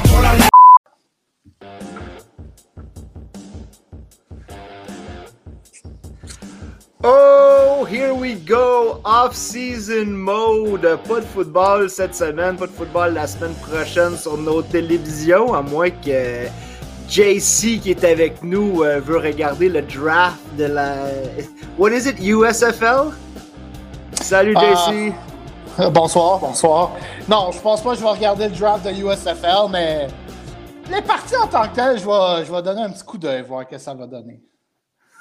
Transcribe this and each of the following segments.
fois pour la Oh, here we go! Off-season mode. Pas de football cette semaine, pas de football la semaine prochaine sur nos télévisions, à moins que JC qui est avec nous euh, veut regarder le draft de la. What is it? USFL? Salut JC! Euh, bonsoir, bonsoir. Non, je pense pas que je vais regarder le draft de USFL, mais les parties en tant que telles, je vais, donner un petit coup d'œil, voir ce que ça va donner.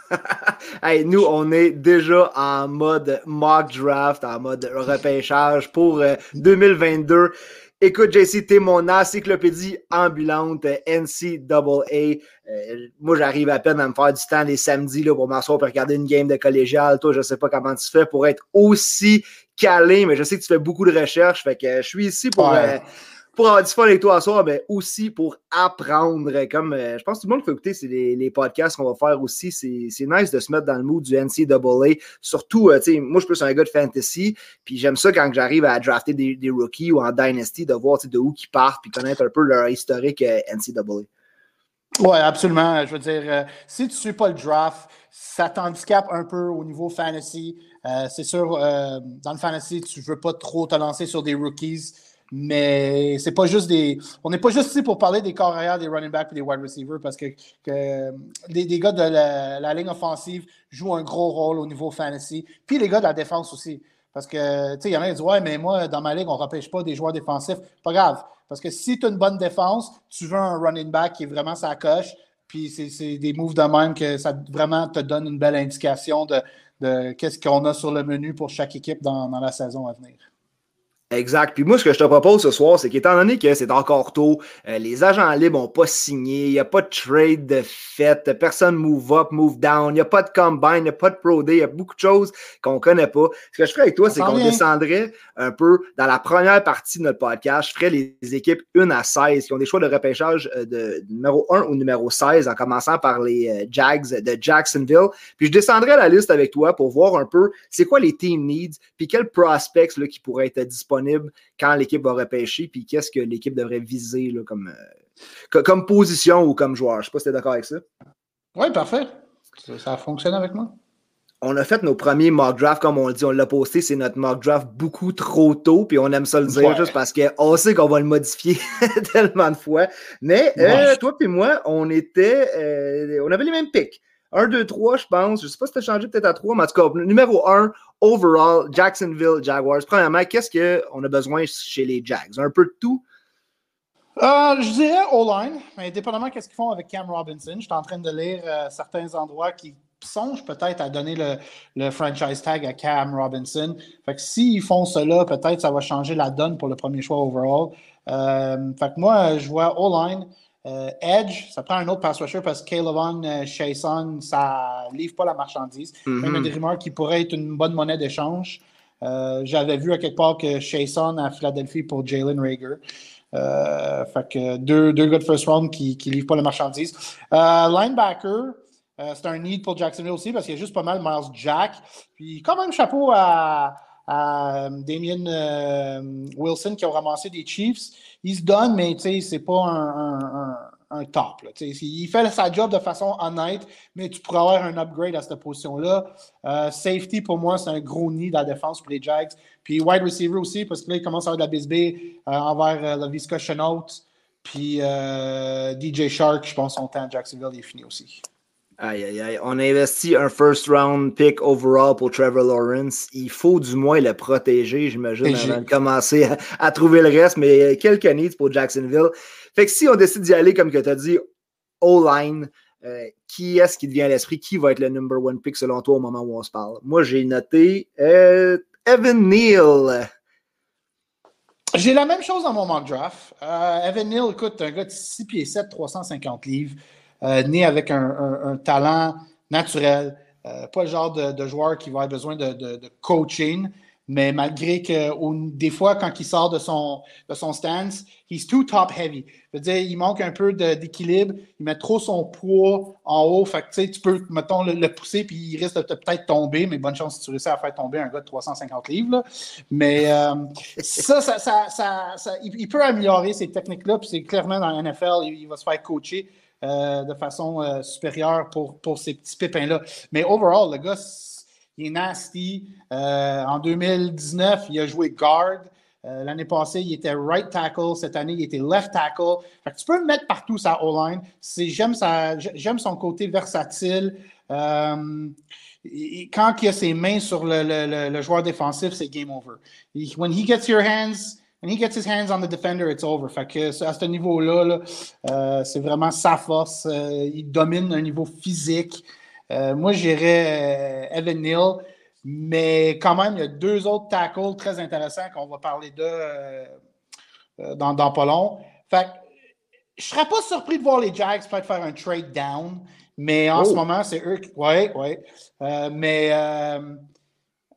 hey, nous, on est déjà en mode mock draft, en mode repêchage pour 2022. Euh, Écoute, JC, t'es mon encyclopédie ambulante NCAA. Euh, moi, j'arrive à peine à me faire du temps les samedis là, pour m'asseoir et regarder une game de collégial. Toi, je sais pas comment tu fais pour être aussi calé, mais je sais que tu fais beaucoup de recherches. Fait que je suis ici pour, euh, pour avoir du fun avec toi ce soir, mais aussi pour apprendre. Comme euh, je pense que tout le monde peut écouter c'est les, podcasts qu'on va faire aussi. C'est nice de se mettre dans le mood du NCAA. Surtout, euh, tu sais, moi, je suis plus un gars de fantasy. Puis j'aime ça quand j'arrive à drafter des, rookies ou en Dynasty, de voir de où ils partent puis connaître un peu leur historique euh, NCAA. Oui, absolument. Je veux dire, si tu ne suis pas le draft, ça t'handicape un peu au niveau fantasy. c'est sûr, dans le fantasy, tu ne veux pas trop te lancer sur des rookies. Mais c'est pas juste des. On n'est pas juste ici pour parler des corps arrière, des running backs et des wide receivers parce que, que les, gars de la, ligne offensive jouent un gros rôle au niveau fantasy. Puis les gars de la défense aussi. Parce que, tu sais, il y en a qui disent Ouais, mais moi, dans ma ligue, on ne repêche pas des joueurs défensifs. Pas grave. Parce que si tu as une bonne défense, tu veux un running back qui est vraiment sa coche. Puis c'est des moves de même que ça vraiment te donne une belle indication de, de qu'est-ce qu'on a sur le menu pour chaque équipe dans la saison à venir. Exact. Puis moi, ce que je te propose ce soir, c'est qu'étant donné que c'est encore tôt, euh, les agents libres n'ont pas signé, il n'y a pas de trade de fait, personne move up, move down, il n'y a pas de combine, il n'y a pas de pro day, il y a beaucoup de choses qu'on ne connaît pas. Ce que je ferais avec toi, c'est qu'on descendrait un peu dans la première partie de notre podcast. Je ferais les équipes 1 à 16 qui ont des choix de repêchage euh, de numéro 1 ou numéro 16, en commençant par les euh, Jags de Jacksonville. Puis je descendrai la liste avec toi pour voir un peu c'est quoi les team needs, puis quels prospects là, qui pourraient être disponibles quand l'équipe va repêcher, puis qu'est-ce que l'équipe devrait viser là, comme, euh, comme position ou comme joueur. Je ne sais pas si tu es d'accord avec ça. Oui, parfait. Ça, fonctionne avec moi on a fait nos premiers mock drafts, comme on le dit, on l'a posté, c'est notre mock draft beaucoup trop tôt, puis on aime ça le dire juste parce qu'on sait qu'on va le modifier tellement de fois. Mais euh, toi et moi, on était, euh, on avait les mêmes pics. 1, 2, 3, je pense. Je ne sais pas si tu as changé peut-être à 3, mais en tout cas, numéro 1, overall, Jacksonville Jaguars. Premièrement, qu'est-ce qu'on a besoin chez les Jags? Un peu de tout? Euh, je dirais O-line, indépendamment de ce qu'ils font avec Cam Robinson. Je suis en train de lire euh, certains endroits qui songent peut-être à donner le, franchise tag à Cam Robinson. Fait que s'ils font cela, peut-être ça va changer la donne pour le premier choix overall. Euh, fait que moi, je vois O-line. Euh, Edge, ça prend un autre pass rusher parce que Calebon euh, Chason, ça livre pas la marchandise. Même a des rumeurs qui pourrait être une bonne monnaie d'échange. Euh, j'avais vu à quelque part que Chason à Philadelphie pour Jalen Rager. fait que deux, deux gars de first round qui ne livrent pas la marchandise. linebacker, c'est un need pour Jacksonville aussi parce qu'il y a juste pas mal Miles Jack. Puis quand même chapeau à, à Damien Wilson qui ont ramassé des Chiefs il se donne, mais c'est pas un, un, top. il fait sa job de façon honnête, mais tu pourrais avoir un upgrade à cette position-là. Euh, safety, pour moi, c'est un gros nid de la défense pour les Jags. Puis wide receiver aussi, parce que là, il commence à avoir de la euh, envers euh, la Visca Chenault. Puis DJ Shark, je pense, son temps à Jacksonville est fini aussi. Aïe, aïe, aïe. On a investi un first round pick overall pour Trevor Lawrence. Il faut du moins le protéger, j'imagine, avant de commencer à, trouver le reste. Mais quelques needs pour Jacksonville. Fait que si on décide d'y aller, comme tu as dit, O-line, euh, qui est-ce qui devient à l'esprit? Qui va être le number one pick selon toi au moment où on se parle? Moi, j'ai noté euh, Evan Neal. J'ai la même chose dans mon mock draft. Euh, Evan Neal, écoute, un gars de 6 pieds 7, 350 livres. Euh, né avec un, talent naturel, euh, pas le genre de, joueur qui va avoir besoin de, coaching, Mais malgré que des fois, quand il sort de son, de son stance, he's too top heavy. Dire, il manque un peu d'équilibre. Il met trop son poids en haut. Fait que, tu peux, mettons, le, pousser, puis il risque de peut-être tomber. Mais bonne chance si tu réussis à faire tomber un gars de 350 livres. Mais euh, ça, ça, ça, il, peut améliorer ces techniques-là. Puis c'est clairement dans la NFL, il, va se faire coacher euh, de façon euh, supérieure pour, pour ces petits pépins-là. Mais overall, le gars, il est nasty. Euh, en 2019, il a joué guard. L'année passée, il était right tackle. Cette année, il était left tackle. tu peux le mettre partout, sa O-line. J'aime son côté versatile. Quand il a ses mains sur le, joueur défensif, c'est game over. When he gets your hands, when he gets his hands on the defender, it's over. Fait que à ce niveau-là, c'est vraiment sa force. il domine un niveau physique. Euh, moi, j'irais euh, Evan Neal, mais quand même, il y a deux autres tackles très intéressants qu'on va parler de euh, dans, dans pas long. Fait je ne serais pas surpris de voir les Jags peut-être faire un trade down, mais en ce oh. moment, c'est eux qui. Oui, oui. mais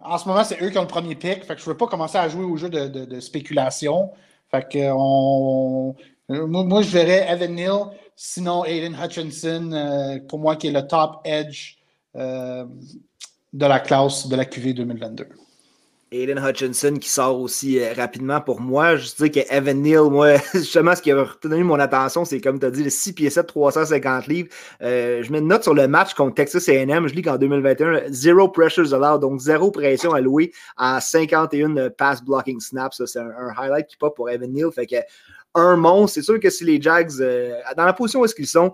en ce moment, c'est eux qui ont le premier pick. Fait que je ne veux pas commencer à jouer au jeu de, spéculation. Fait que on, moi, moi, je verrais Evan Neal. Sinon, Aiden Hutchinson, euh, pour moi, qui est le top edge euh, de la classe de la QV 2022. Aiden Hutchinson qui sort aussi euh, rapidement pour moi. Je dis que Evan Neal, moi, justement, ce qui a retenu mon attention, c'est comme tu as dit, le 6 pieds 7, 350 livres. je mets une note sur le match contre Texas AM. Je lis qu'en 2021, zero pressures allowed, donc zéro pression allouée à 51 pass blocking snaps. C'est un, highlight qui pop pour Evan Neal. Fait que un monstre. C'est sûr que si les Jags, euh, dans la position où est-ce qu'ils sont,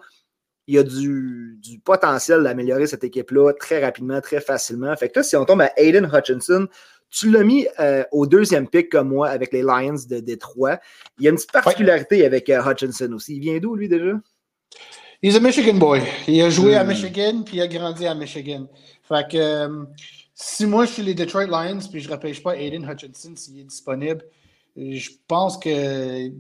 il y a du, potentiel d'améliorer cette équipe-là très rapidement, très facilement. Fait que là, si on tombe à Aiden Hutchinson, tu l'as mis euh, au deuxième pick comme moi avec les Lions de Détroit. Il y a une petite particularité avec euh, Hutchinson aussi. Il vient d'où, lui, déjà? Il est un Michigan boy. Il a joué à hmm. Michigan, puis il a grandi à Michigan. Fait que si moi, je suis les Detroit Lions, puis je ne repêche pas Aiden Hutchinson s'il est disponible, je pense que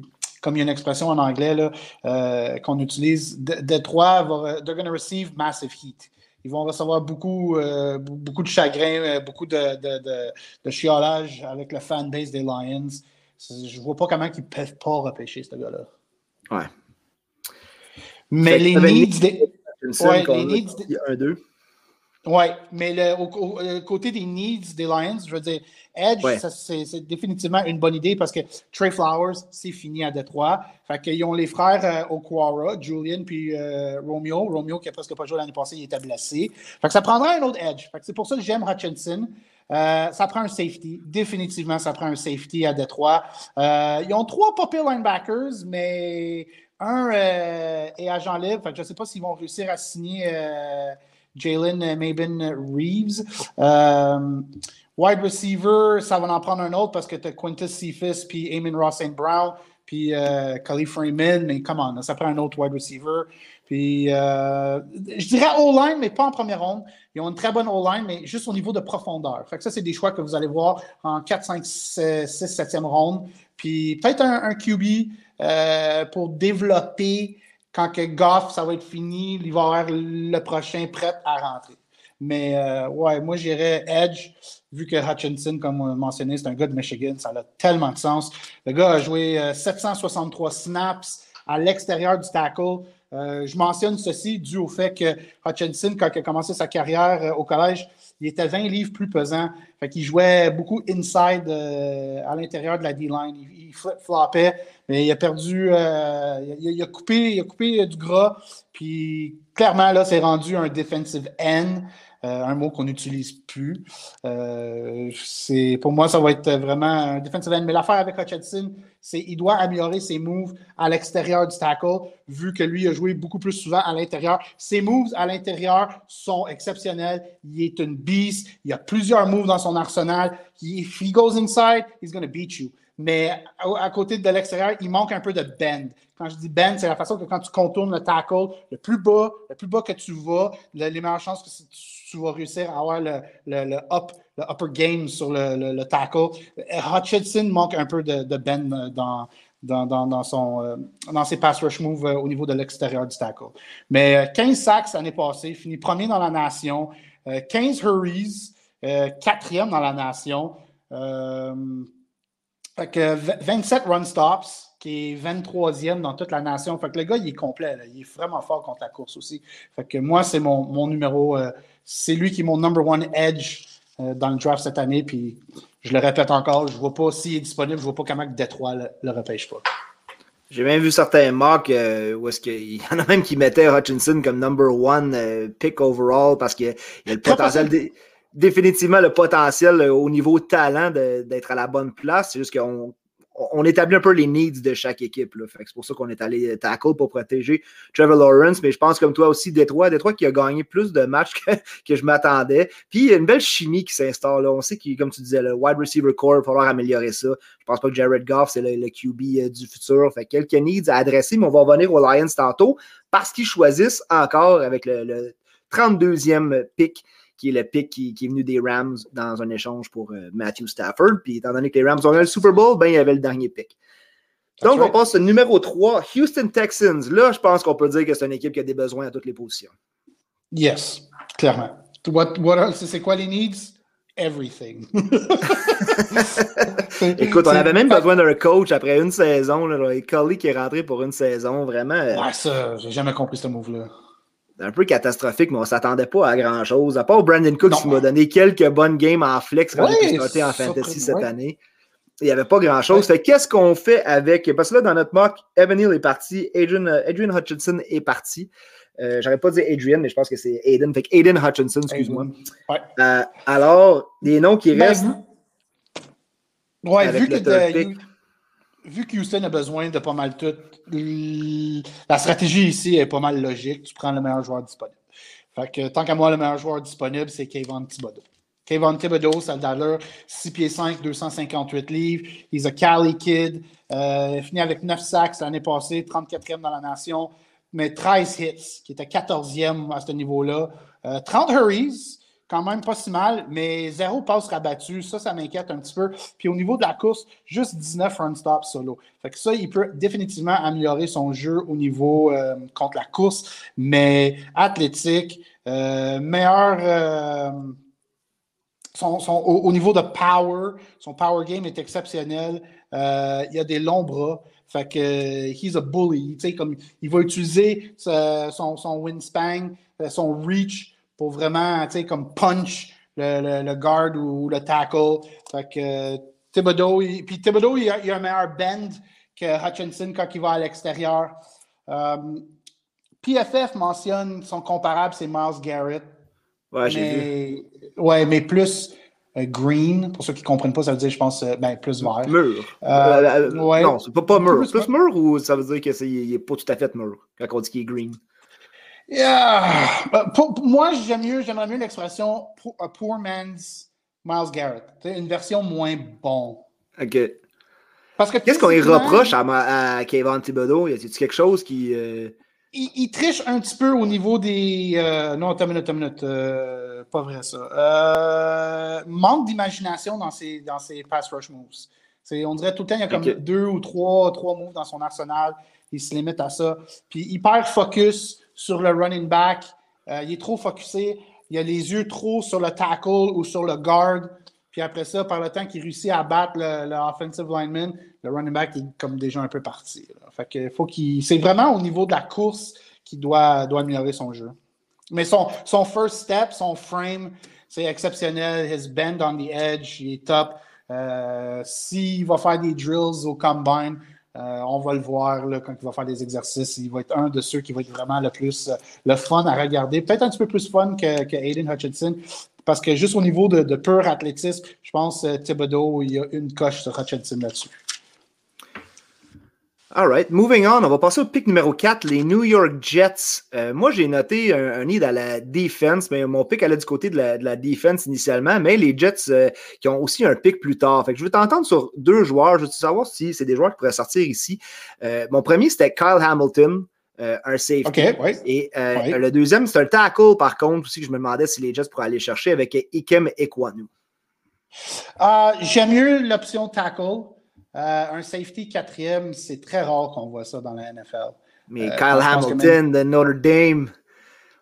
comme il y a une expression en anglais euh, qu'on utilise, Détroit, va, they're going to receive massive heat. Ils vont recevoir beaucoup, euh, beaucoup de chagrin, euh, beaucoup de, de, de, chiolage avec le fanbase des Lions. Je ne vois pas comment ils ne peuvent pas repêcher ce gars-là. Ouais. Mais les needs, des... ouais, les needs. Un, deux. Oui, mais le, au, côté des needs des Lions, je veux dire, Edge, c'est définitivement une bonne idée parce que Trey Flowers, c'est fini à Détroit. Fait qu'ils ont les frères euh, Okwara, Julian puis euh, Romeo. Romeo qui a presque pas joué l'année passée, il était blessé. Fait que ça prendra un autre Edge. Fait que c'est pour ça que j'aime Hutchinson. Euh, ça prend un safety. Définitivement, ça prend un safety à Détroit. ils ont trois poppy linebackers, mais un est agent libre. Fait que je ne sais pas s'ils vont réussir à signer Jalen Mabin Reeves. Wide receiver, ça va en prendre un autre parce que tu as Quintus Cephas, puis Amon Ross St. Brown, puis euh, Freeman, mais come on, ça prend un autre wide receiver. Puis euh, je dirais O-line, mais pas en première ronde. Ils ont une très bonne O-line, mais juste au niveau de profondeur. Fait que ça, c'est des choix que vous allez voir en 4, 5, 6, 7e ronde. Puis peut-être un, QB euh, pour développer quand que Goff, ça va être fini, il va avoir le prochain prêt à rentrer. Mais euh, ouais, moi j'irais Edge, vu que Hutchinson, comme mentionné, c'est un gars de Michigan, ça a tellement de sens. Le gars a joué 763 euh, snaps à l'extérieur du tackle. Euh, je mentionne ceci dû au fait que Hutchinson, quand il a commencé sa carrière au collège, il était 20 livres plus pesant. Fait qu'il jouait beaucoup inside à l'intérieur de la D-line. Il, flip-flopait, mais il a perdu, il, a, coupé, il a coupé du gras. Puis clairement, là, c'est rendu un defensive end. Euh, un mot qu'on n'utilise plus. Euh, pour moi, ça va être vraiment un defensive end. Mais l'affaire avec Hutchinson, c'est qu'il doit améliorer ses moves à l'extérieur du tackle, vu que lui a joué beaucoup plus souvent à l'intérieur. Ses moves à l'intérieur sont exceptionnels. Il est une beast. Il y a plusieurs moves dans son arsenal. If he goes inside, he's going to beat you. Mais à, côté de l'extérieur, il manque un peu de bend. Quand je dis bend, c'est la façon que quand tu contournes le tackle, le plus bas, le plus bas que tu vas, les meilleures chances que tu, vas réussir à avoir le, le, up, le upper game sur le, tackle. Hutchinson manque un peu de, de bend dans, dans, dans, son, euh, dans ses pass rush moves euh, au niveau de l'extérieur du tackle. Mais 15 euh, sacks l'année passée, fini premier dans la nation, 15 hurries, quatrième dans la nation. Fait que 27 run stops, qui est 23e dans toute la nation. Fait que le gars, il est complet. Il est vraiment fort contre la course aussi. Fait que moi, c'est mon, mon, numéro. c'est lui qui est mon number one edge dans le draft cette année. Puis je le répète encore, je vois pas s'il est disponible, je ne vois pas comment Détroit le, le repêche pas. J'ai même vu certains mocks euh, où est-ce qu'il y en a même qui mettaient Hutchinson comme number one euh, pick overall parce qu'il y a le potentiel, définitivement le potentiel euh, au niveau talent d'être à la bonne place. C'est juste qu'on on établit un peu les needs de chaque équipe. C'est pour ça qu'on est allé tackle pour protéger Trevor Lawrence. Mais je pense, comme toi aussi, Détroit, Détroit qui a gagné plus de matchs que, je m'attendais. Puis il y a une belle chimie qui s'installe. On sait que, comme tu disais, le wide receiver core, il va falloir améliorer ça. Je pense pas que Jared Goff, c'est le, QB euh, du futur. Fait quelques needs à adresser, mais on va revenir aux Lions tantôt parce qu'ils choisissent encore avec le, le 32e pick qui est le pick qui, est venu des Rams dans un échange pour euh, Matthew Stafford. Puis étant donné que les Rams ont eu le Super Bowl, ben, il y avait le dernier pick. Donc, on passe au numéro 3, Houston Texans. Là, je pense qu'on peut dire que c'est une équipe qui a des besoins à toutes les positions. Yes, clairement. What, what c'est quoi les needs? Everything. Écoute, on avait même besoin d'un coach après une saison. Là, Cully qui est rentré pour une saison, vraiment. Euh, ouais, ça, j'ai jamais compris ce move-là un peu catastrophique, mais on ne s'attendait pas à grand-chose. À part Brandon Cooks qui m'a donné quelques bonnes games en flex quand j'ai pu en fantasy cette année. Il n'y avait pas grand-chose. Qu'est-ce qu'on fait avec. Parce que là, dans notre mock, Evan Hill est parti, Adrian, euh, Adrian Hutchinson est parti. Euh, J'aurais pas dit Adrian, mais je pense que c'est Aiden. Fait Aiden Hutchinson, excuse-moi. Euh, alors, les noms qui ben, restent. Ouais, vu que, vu que Houston a besoin de pas mal tout, la stratégie ici est pas mal logique. Tu prends le meilleur joueur disponible. Fait que tant qu'à moi, le meilleur joueur disponible, c'est Kayvon Thibodeau. Kayvon Thibodeau, ça a 6 pieds 5, 258 livres. He's a Cali kid. Euh, fini avec 9 sacks l'année passée, 34e dans la nation, mais 13 hits, qui était 14e à ce niveau-là. 30 euh, hurries, quand même pas si mal, mais zéro passe rabattu, ça, ça m'inquiète un petit peu. Puis au niveau de la course, juste 19 run stops solo. Fait que ça, il peut définitivement améliorer son jeu au niveau euh, contre la course, mais athlétique, euh, meilleur. Euh, son, au, niveau de power, son power game est exceptionnel. il a des longs bras. Fait que he's a bully. Comme, il va utiliser son, son wingspan, son reach pour vraiment, tu sais, comme punch le, le, guard ou, le tackle. Fait que Thibodeau, il, puis Thibodeau, il a, a, un meilleur bend que Hutchinson quand il va à l'extérieur. Euh, PFF mentionne son comparable, c'est Miles Garrett. Ouais, j'ai vu. Ouais, mais plus euh, green. Pour ceux qui ne comprennent pas, ça veut dire, je pense, euh, ben, plus vert. Mur. ouais. Non, c'est pas, pas mur. Plus, plus mur ou ça veut dire qu'il n'est pas tout à fait mur quand on dit qu'il est green? Yeah. Pour, moi, j'aime mieux, j'aimerais mieux l'expression a poor man's Miles Garrett. une version moins bon. OK. Parce que Qu'est-ce qu'on y reproche à, à Kevin Thibodeau? Y a-t-il quelque chose qui. Euh, il, triche un petit peu au niveau des. Euh... Non, attends une minute, attends minute. Euh, pas vrai ça. Euh... Manque d'imagination dans ses, dans ses pass rush moves. on dirait tout le temps, il y a comme deux ou trois, trois moves dans son arsenal. Il se limite à ça. Puis il perd focus sur le running back. Euh, il est trop focusé. Il a les yeux trop sur le tackle ou sur le guard. Puis après ça, par le temps qu'il réussit à battre le, offensive lineman, le running back est comme déjà un peu parti. Fait que faut qu'il. C'est vraiment au niveau de la course qu'il doit, améliorer son jeu. Mais son, son first step, son frame, c'est exceptionnel. His bend on the edge, il est top. Euh, s'il va faire des drills au combine, euh, on va le voir là, quand il va faire des exercices. Il va être un de ceux qui va être vraiment le plus euh, le fun à regarder. Peut-être un petit peu plus fun que, que Aiden Hutchinson. Parce que juste au niveau de, de pur athlétisme, je pense que Thibodeau, il y a une coche sur Hutchinson là-dessus. All right, moving on, on va passer au pic numéro 4, les New York Jets. Euh, moi, j'ai noté un, un, nid à la defense, mais mon pic allait du côté de la, de la defense initialement, mais les Jets euh, qui ont aussi un pic plus tard. Fait que je veux t'entendre sur deux joueurs. Je veux savoir si c'est des joueurs qui pourraient sortir ici. Euh, mon premier, c'était Kyle Hamilton. un safety. Et le deuxième, c'est un tackle, par contre, aussi que je me demandais si les Jets pourraient aller chercher avec Ikem Ekwanu. J'aime mieux l'option tackle. Euh, un safety quatrième, c'est très rare qu'on voit ça dans la NFL. Mais euh, Kyle Hamilton de Notre Dame.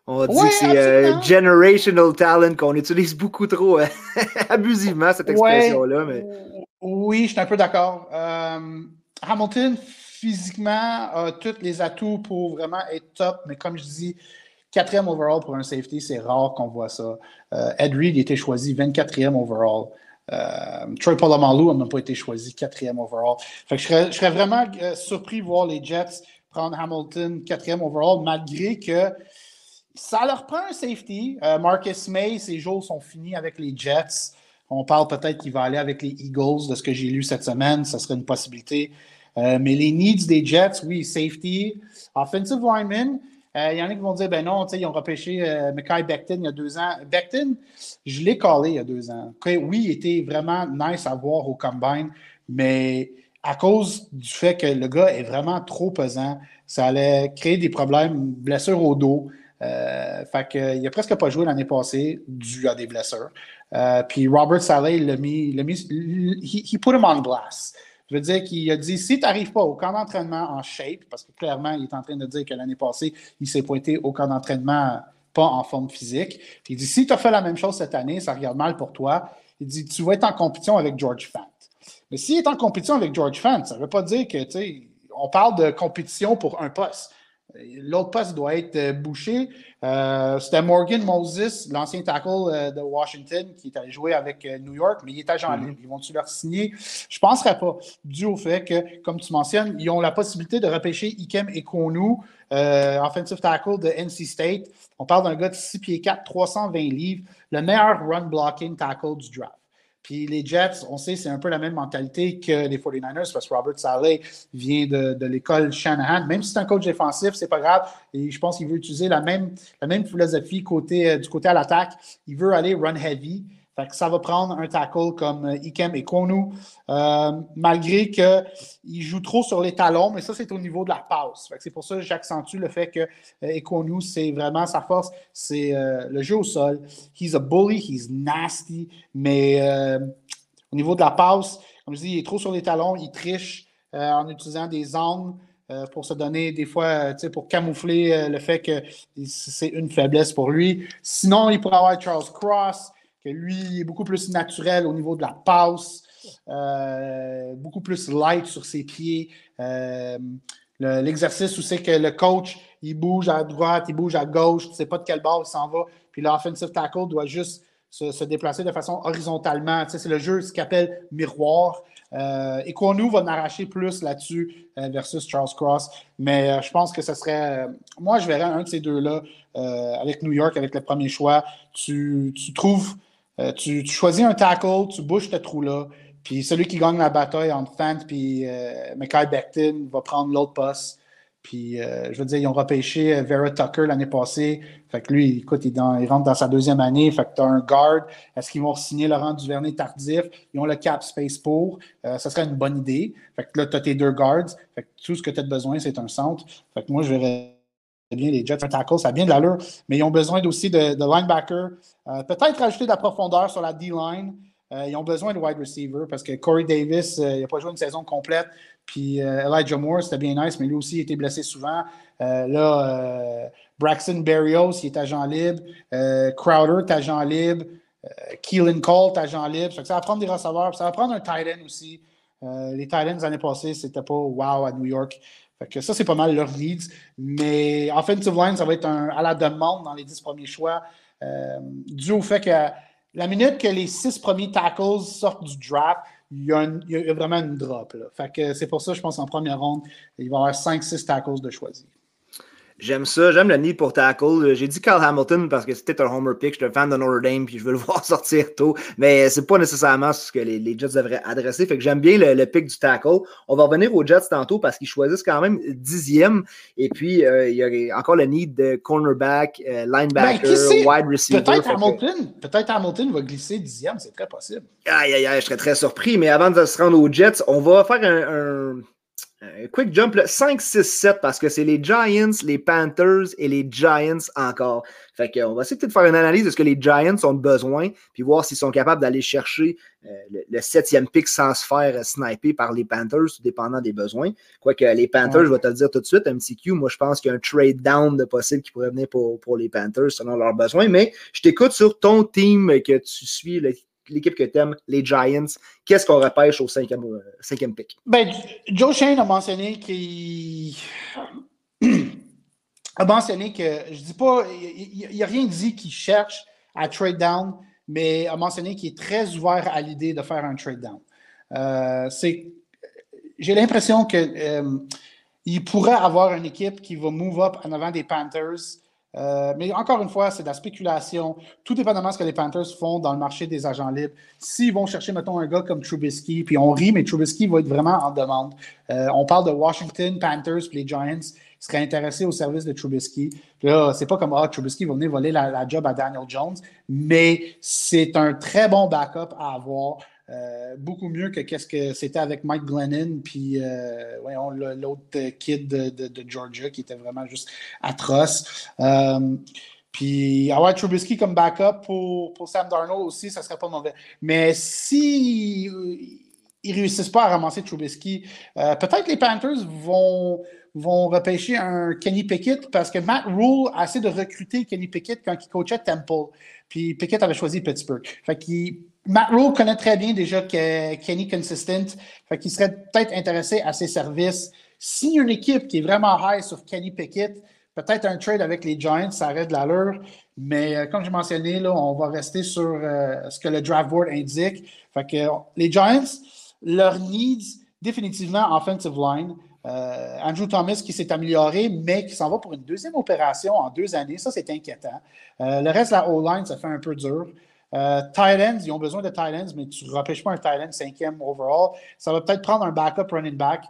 On dit que c'est euh, generational talent qu'on utilise beaucoup trop euh, abusivement, cette expression-là. Mais... Oui, je suis un peu d'accord. Euh, Hamilton, physiquement, a tous les atouts pour vraiment être top, mais comme je dis, quatrième overall pour un safety, c'est rare qu'on voit ça. Ed Reed a été choisi 24e overall. Troy Polamalu n'a pas été choisi quatrième overall. Je, serais, vraiment surpris de voir les Jets prendre Hamilton quatrième overall, malgré que ça leur prend un safety. Euh, Marcus May, ses jours sont finis avec les Jets. On parle peut-être qu'il va aller avec les Eagles, de ce que j'ai lu cette semaine. Ça serait une possibilité. Euh, mais les needs des Jets, oui, safety, offensive lineman. Euh, il y en a qui vont dire, ben non, ils ont repêché euh, Mackay Becton il y a deux ans. Becton, je l'ai collé il y a deux ans. oui, il était vraiment nice à voir au combine, mais à cause du fait que le gars est vraiment trop pesant, ça allait créer des problèmes, blessures au dos. Euh, fait que, il a presque pas joué l'année passée dû à des blessures. Euh, puis Robert Saleh, il l'a mis, il mis he, put him on blast. Je veux dire qu'il a dit si tu n'arrives pas au camp d'entraînement en shape, parce que clairement, il est en train de dire que l'année passée, il s'est pointé au camp d'entraînement pas en forme physique. Il dit si tu as fait la même chose cette année, ça regarde mal pour toi. Il dit tu vas être en compétition avec George Fant. Mais s'il est en compétition avec George Fant, ça ne veut pas dire que, tu sais, on parle de compétition pour un poste. L'autre poste doit être euh, bouché. Euh, c'était Morgan Moses, l'ancien tackle euh, de Washington, qui est allé jouer avec New York, mais il est agent mm-hmm. libre. Ils vont-tu leur signer? Je ne penserais pas, dû au fait que, comme tu mentionnes, ils ont la possibilité de repêcher Ikem Ekonu, offensive tackle de NC State. On parle d'un gars de 6 pieds 4, 320 livres, le meilleur run blocking tackle du draft. Puis les Jets, on sait, c'est un peu la même mentalité que les 49ers parce que Robert Saleh vient de, l'école Shanahan. Même si c'est un coach défensif, c'est pas grave. Et je pense qu'il veut utiliser la même, la même philosophie côté, euh, du côté à l'attaque. Il veut aller run heavy. Fait que ça va prendre un tackle comme euh, Ikem et euh, malgré qu'il joue trop sur les talons, mais ça, c'est au niveau de la passe. C'est pour ça que j'accentue le fait que euh, c'est vraiment sa force, c'est euh, le jeu au sol. He's a bully, he's nasty, mais au niveau de la passe, comme je dis, il est trop sur les talons, il triche en utilisant des angles pour se donner des fois, pour camoufler le fait que c'est une faiblesse pour lui. Sinon, il pourrait avoir Charles Cross, que lui est beaucoup plus naturel au niveau de la passe, euh, beaucoup plus light sur ses pieds. Euh, l'exercice où c'est que le coach, il bouge à droite, il bouge à gauche, tu ne sais pas de quel bord il s'en va, puis l'offensive tackle doit juste se, déplacer de façon horizontalement. c'est le jeu, ce qu'on appelle miroir. Euh, et nous va n'arracher plus là-dessus versus Charles Cross. Mais je pense que ce serait. moi, je verrais un de ces deux-là avec New York, avec le premier choix. Tu trouves euh, tu, choisis un tackle, tu bouges ce trou-là, puis celui qui gagne la bataille entre Fant et euh, Mackay Becton va prendre l'autre poste. Puis, euh, je veux dire, ils ont repêché Vera Tucker l'année passée. Fait que lui, écoute, il, rentre dans sa deuxième année. Fait que tu as un guard. Est-ce qu'ils vont signer Laurent Duvernay tardif? Ils ont le cap space pour. ça serait une bonne idée. Fait que là, tu as tes deux guards. Fait que tout ce que tu as besoin, c'est un centre. Fait que moi, je verrais bien les Jets, un tackle, ça a bien de l'allure, mais ils ont besoin aussi de, de linebacker. Euh, peut-être rajouter de la profondeur sur la D-line. Euh, ils ont besoin de wide receiver parce que Corey Davis, euh, il n'a pas joué une saison complète. Puis Elijah Moore, c'était bien nice, mais lui aussi, il était blessé souvent. là, Braxton Berrios, il est agent libre. Crowder agent libre. Keelan Cole agent libre. Ça, va prendre des receveurs. Ça va prendre un tight end aussi. les tight ends l'année passée, c'était pas wow à New York que ça, c'est pas mal leur leads. Mais offensive line, ça va être à la demande dans les dix premiers choix, euh, dû au fait que la minute que les six premiers tackles sortent du draft, il y a, vraiment une drop. C'est pour ça, je pense, en première ronde, il va y avoir 5-6 tackles de choisir. J'aime ça, j'aime le nid pour tackle. J'ai dit Carl Hamilton parce que c'était un homer pick. Je suis un fan de Notre Dame puis je veux le voir sortir tôt. Mais c'est pas nécessairement ce que les, Jets devraient adresser. Fait que j'aime bien le, pick du tackle. On va revenir aux Jets tantôt parce qu'ils choisissent quand même dixième. Et puis, euh, il y a encore le need de cornerback, euh, linebacker, ben, wide receiver. Peut-être Hamilton, peut Hamilton va glisser dixième, c'est très possible. Aïe, aïe, aïe, je serais très surpris. Mais avant de se rendre aux Jets, on va faire un euh, quick jump, 5, 6, 7, parce que c'est les Giants, les Panthers et les Giants encore. Fait qu'on va essayer peut-être de faire une analyse de ce que les Giants ont besoin, puis voir s'ils sont capables d'aller chercher euh, le, septième pick sans se faire sniper par les Panthers, dépendant des besoins. Quoique les Panthers, je vais te le dire tout de suite, un petit Q, moi je pense qu'il y a un trade down de possible qui pourrait venir pour, pour les Panthers selon leurs besoins. Mais je t'écoute sur ton team que tu suis, l'équipe que tu aimes, les Giants, qu'est-ce qu'on repêche au cinquième, euh, cinquième pick? Ben, Joe Shane a mentionné qu'il a mentionné que, je dis pas, il n'a rien dit qu'il cherche à trade down, mais a mentionné qu'il est très ouvert à l'idée de faire un trade down. Euh, j'ai l'impression qu'il euh, pourrait avoir une équipe qui va move up en avant des Panthers euh, mais encore une fois, c'est de la spéculation. Tout dépendamment de ce que les Panthers font dans le marché des agents libres. S'ils vont chercher, mettons, un gars comme Trubisky, puis on rit, mais Trubisky va être vraiment en demande. Euh, on parle de Washington, Panthers, puis les Giants seraient intéressés au service de Trubisky. Puis là, c'est pas comme, ah, Trubisky va venir voler la job à Daniel Jones, mais c'est un très bon backup à avoir. Euh, beaucoup mieux que qu'est-ce que c'était avec Mike Glennon, puis euh, l'autre kid de, Georgia qui était vraiment juste atroce. Euh, puis avoir Trubisky comme backup pour, pour, Sam Darnold aussi, ça serait pas mauvais. Mais si ils réussissent pas à ramasser Trubisky, peut-être les Panthers vont vont repêcher un Kenny Pickett parce que Matt Rule a essayé de recruter Kenny Pickett quand il coachait Temple. Puis Pickett avait choisi Pittsburgh. Fait qu'il Matt Rule connaît très bien déjà que Kenny Consistent, fait qu'il serait peut-être intéressé à ses services. A une équipe qui est vraiment high sur Kenny Pickett, peut-être un trade avec les Giants, ça aurait de l'allure. Mais euh, comme j'ai mentionné, là, on va rester sur euh, ce que le draft board indique. Que les Giants, leur needs, définitivement offensive line. Euh, Andrew Thomas qui s'est amélioré, mais qui s'en va pour une deuxième opération en deux années. Ça, c'est inquiétant. le reste la O-line, ça fait un peu dur. Euh, tight ends, ils ont besoin de tight ends, mais tu ne repêches pas un tight end cinquième overall. Ça va peut-être prendre un backup running back.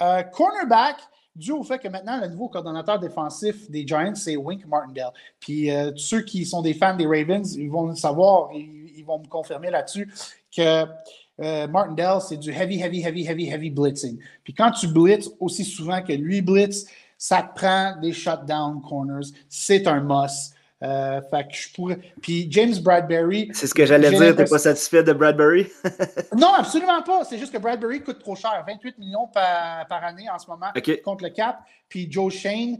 Euh, cornerback, dû au fait que maintenant, le nouveau coordonnateur défensif des Giants, c'est Wink Martindale. Puis euh, ceux qui sont des fans des Ravens, ils vont le savoir, ils, vont me confirmer là-dessus que Martindale, c'est du heavy, heavy, heavy, heavy, heavy blitzing. Puis quand tu blitzes aussi souvent que lui blitz, ça te prend des shutdown corners. C'est un must. Euh, fait que je pourrais. Puis James Bradbury. C'est ce que j'allais dire, t'es pas satisfait de Bradbury? non, absolument pas. C'est juste que Bradbury coûte trop cher. 28 millions par, par année en ce moment contre le cap. Puis Joe Shane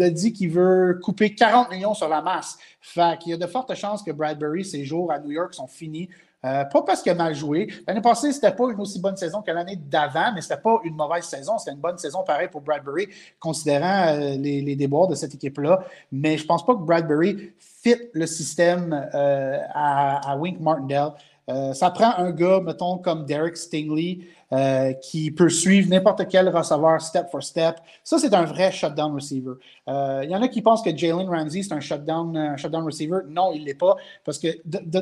a dit qu'il veut couper 40 millions sur la masse. Fait qu'il y a de fortes chances que Bradbury, ses jours à New York sont finis. Euh, pas parce qu'il a mal joué. L'année passée, c'était pas une aussi bonne saison que l'année d'avant, mais c'était pas une mauvaise saison. C'était une bonne saison pareil pour Bradbury, considérant euh, les, déboires de cette équipe-là. Mais je pense pas que Bradbury fit le système euh, à, à, Wink Martindale. Ça prend un gars, mettons, comme Derek Stingley, euh, qui peut suivre n'importe quel receveur step for step. Ça, c'est un vrai shutdown receiver. Il euh, y en a qui pensent que Jalen Ramsey, c'est un shutdown, shutdown receiver. Non, il ne l'est pas. Parce que,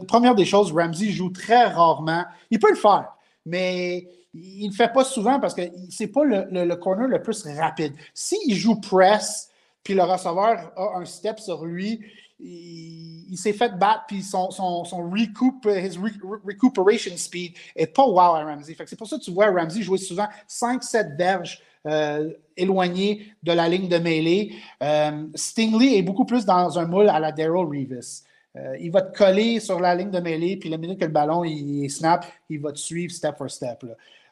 première des choses, Ramsey joue très rarement. Il peut le faire, mais il ne le fait pas souvent parce que ce n'est pas le, le, corner le plus rapide. S'il joue press, puis le receveur a un step sur lui, il, s'est fait battre, puis son, son, son recuperation speed est pas wow à Ramsey. c'est pour ça que tu vois Ramsey jouer souvent 5-7 verges euh, éloignées de la ligne de mêlée. Euh, Stingley est beaucoup plus dans un moule à la Daryl Revis. Euh, il va te coller sur la ligne de mêlée, puis la minute que le ballon il, snap, il va te suivre step for step.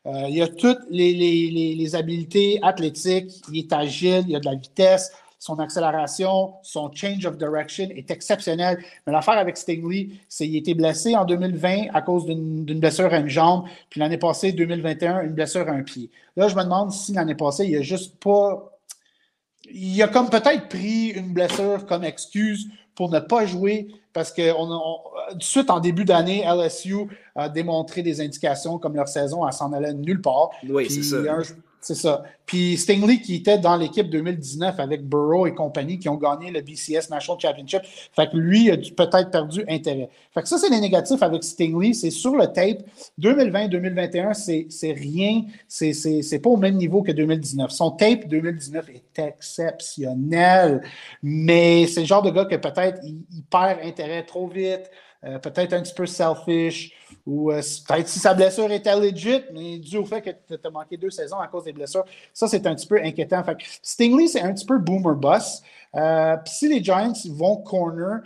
il a toutes les, les, les, habiletés athlétiques, il est agile, il a de la vitesse, son accélération, son change of direction est exceptionnel. Mais l'affaire avec Stingley, c'est qu'il était blessé en 2020 à cause d'une blessure à une jambe, puis l'année passée, 2021, une blessure à un pied. Là, je me demande si l'année passée, il a juste pas. Il a comme peut-être pris une blessure comme excuse pour ne pas jouer parce que on, de suite en début d'année, LSU a démontré des indications comme leur saison, elle s'en allait nulle part. Oui, c'est ça. C'est ça. Puis Stingley qui était dans l'équipe 2019 avec Burrow et compagnie qui ont gagné le BCS National Championship. Fait que lui a peut-être perdu intérêt. Fait que ça, c'est les négatifs avec Stingley. C'est sur le tape. 2020-2021, c'est rien. C'est pas au même niveau que 2019. Son tape 2019 est exceptionnel. Mais c'est le genre de gars que peut-être il, perd intérêt trop vite. Euh, peut-être un petit peu selfish, ou euh, peut-être si sa blessure était legit, mais dû au fait que tu as manqué deux saisons à cause des blessures, ça c'est un petit peu inquiétant. Stingley, c'est un petit peu boomer boss. Puis si les Giants vont corner,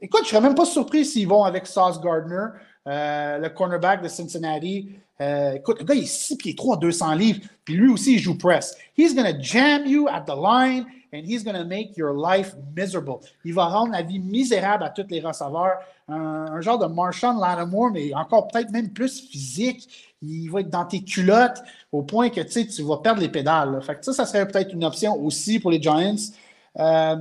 écoute, je serais même pas surpris s'ils vont avec Sauce Gardner, le cornerback de Cincinnati. écoute, le gars, il est 6 pieds 3, 200 livres, puis lui aussi, il joue press. He's going to jam you at the line and he's going to make your life miserable. Il va rendre la vie misérable à tous les receveurs. Un, genre de Marshall Lattimore, mais encore peut-être même plus physique. Il va être dans tes culottes au point que tu vas perdre les pédales. Fait que ça, ça serait peut-être une option aussi pour les Giants. Euh,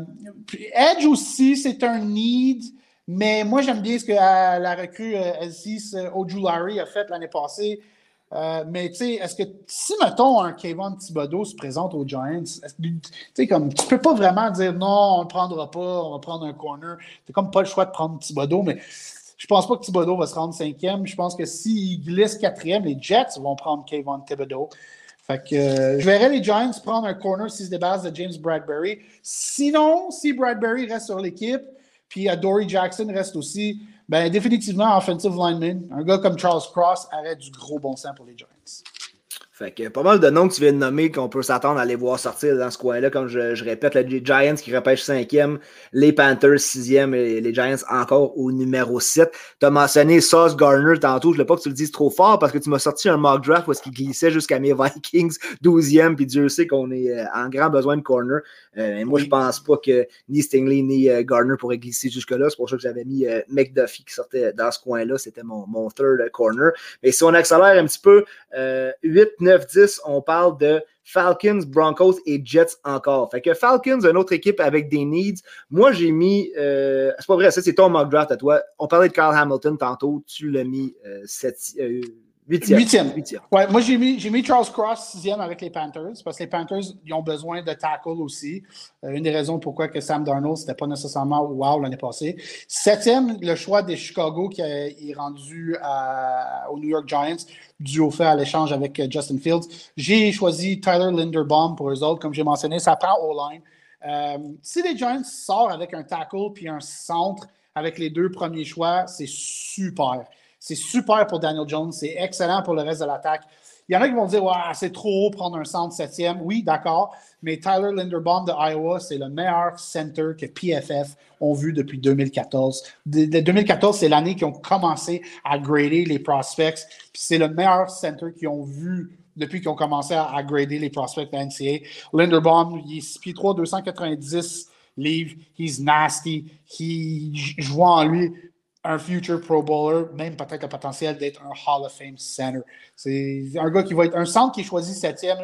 Edge aussi, c'est un need. Mais moi, j'aime bien ce que la, recrue euh, L6 euh, a fait l'année passée. Euh, mais tu sais, est-ce que si, mettons, un Kevin Thibodeau se présente aux Giants, tu sais, comme tu peux pas vraiment dire non, on le prendra pas, on va prendre un corner. C'est comme pas le choix de prendre Thibodeau, mais je pense pas que Thibodeau va se rendre cinquième. Je pense que s'il glisse quatrième, les Jets vont prendre Kevin Thibodeau. Fait que euh, je verrais les Giants prendre un corner si c'est base de James Bradbury. Sinon, si Bradbury reste sur l'équipe, puis Dory Jackson reste aussi, ben, définitivement, offensive lineman, un gars comme Charles Cross aurait du gros bon sens pour les Giants. Fait que pas mal de noms que tu viens de nommer qu'on peut s'attendre à les voir sortir dans ce coin-là. Comme je, répète, les Giants qui repêchent cinquième, les Panthers sixième et les Giants encore au numéro 7. Tu as mentionné Sauce Garner tantôt. Je ne veux pas que tu le dises trop fort parce que tu m'as sorti un mock draft où est-ce qu'il glissait jusqu'à mes Vikings 12e. Puis Dieu sait qu'on est euh, en grand besoin de corner. Euh, moi, je pense pas que ni Stingley ni euh, Garner pourraient glisser jusque-là. C'est pour ça que j'avais mis McDuffie qui sortait dans ce coin-là. C'était mon, mon third corner. Mais si on accélère un petit peu, 8, 9, 9-10, on parle de Falcons, Broncos et Jets encore. Fait que Falcons, une autre équipe avec des needs. Moi, j'ai mis. Euh, c'est pas vrai, ça, c'est ton mock draft à toi. On parlait de Carl Hamilton tantôt. Tu l'as mis euh, euh Huitième. Huitième. Ouais, moi, j'ai mis, mis, Charles Cross sixième avec les Panthers parce que les Panthers ils ont besoin de tackle aussi. Euh, une des raisons pourquoi que Sam Darnold, c'était pas nécessairement wow l'année passée. Septième, le choix des Chicago qui est rendu à, aux New York Giants dû au fait à l'échange avec euh, Justin Fields. J'ai choisi Tyler Linderbaum pour eux autres. Comme j'ai mentionné, ça prend O-line. Euh, si les Giants sortent avec un tackle puis un centre avec les deux premiers choix, c'est super. C'est super pour Daniel Jones. C'est excellent pour le reste de l'attaque. Il y en a qui vont dire c'est trop haut prendre un centre septième. Oui, d'accord. Mais Tyler Linderbaum de Iowa, c'est le meilleur center que PFF ont vu depuis 2014. De, 2014, c'est l'année qu'ils ont commencé à grader les prospects. c'est le meilleur center qu'ils ont vu depuis qu'ils ont commencé à, grader les prospects de NCA. Linderbaum, il est 6 pieds 3, 290 livres. He's nasty. je vois en lui un future Pro Bowler, même peut-être le potentiel d'être un Hall of Fame center. C'est un gars qui va être un centre qui est choisi septième.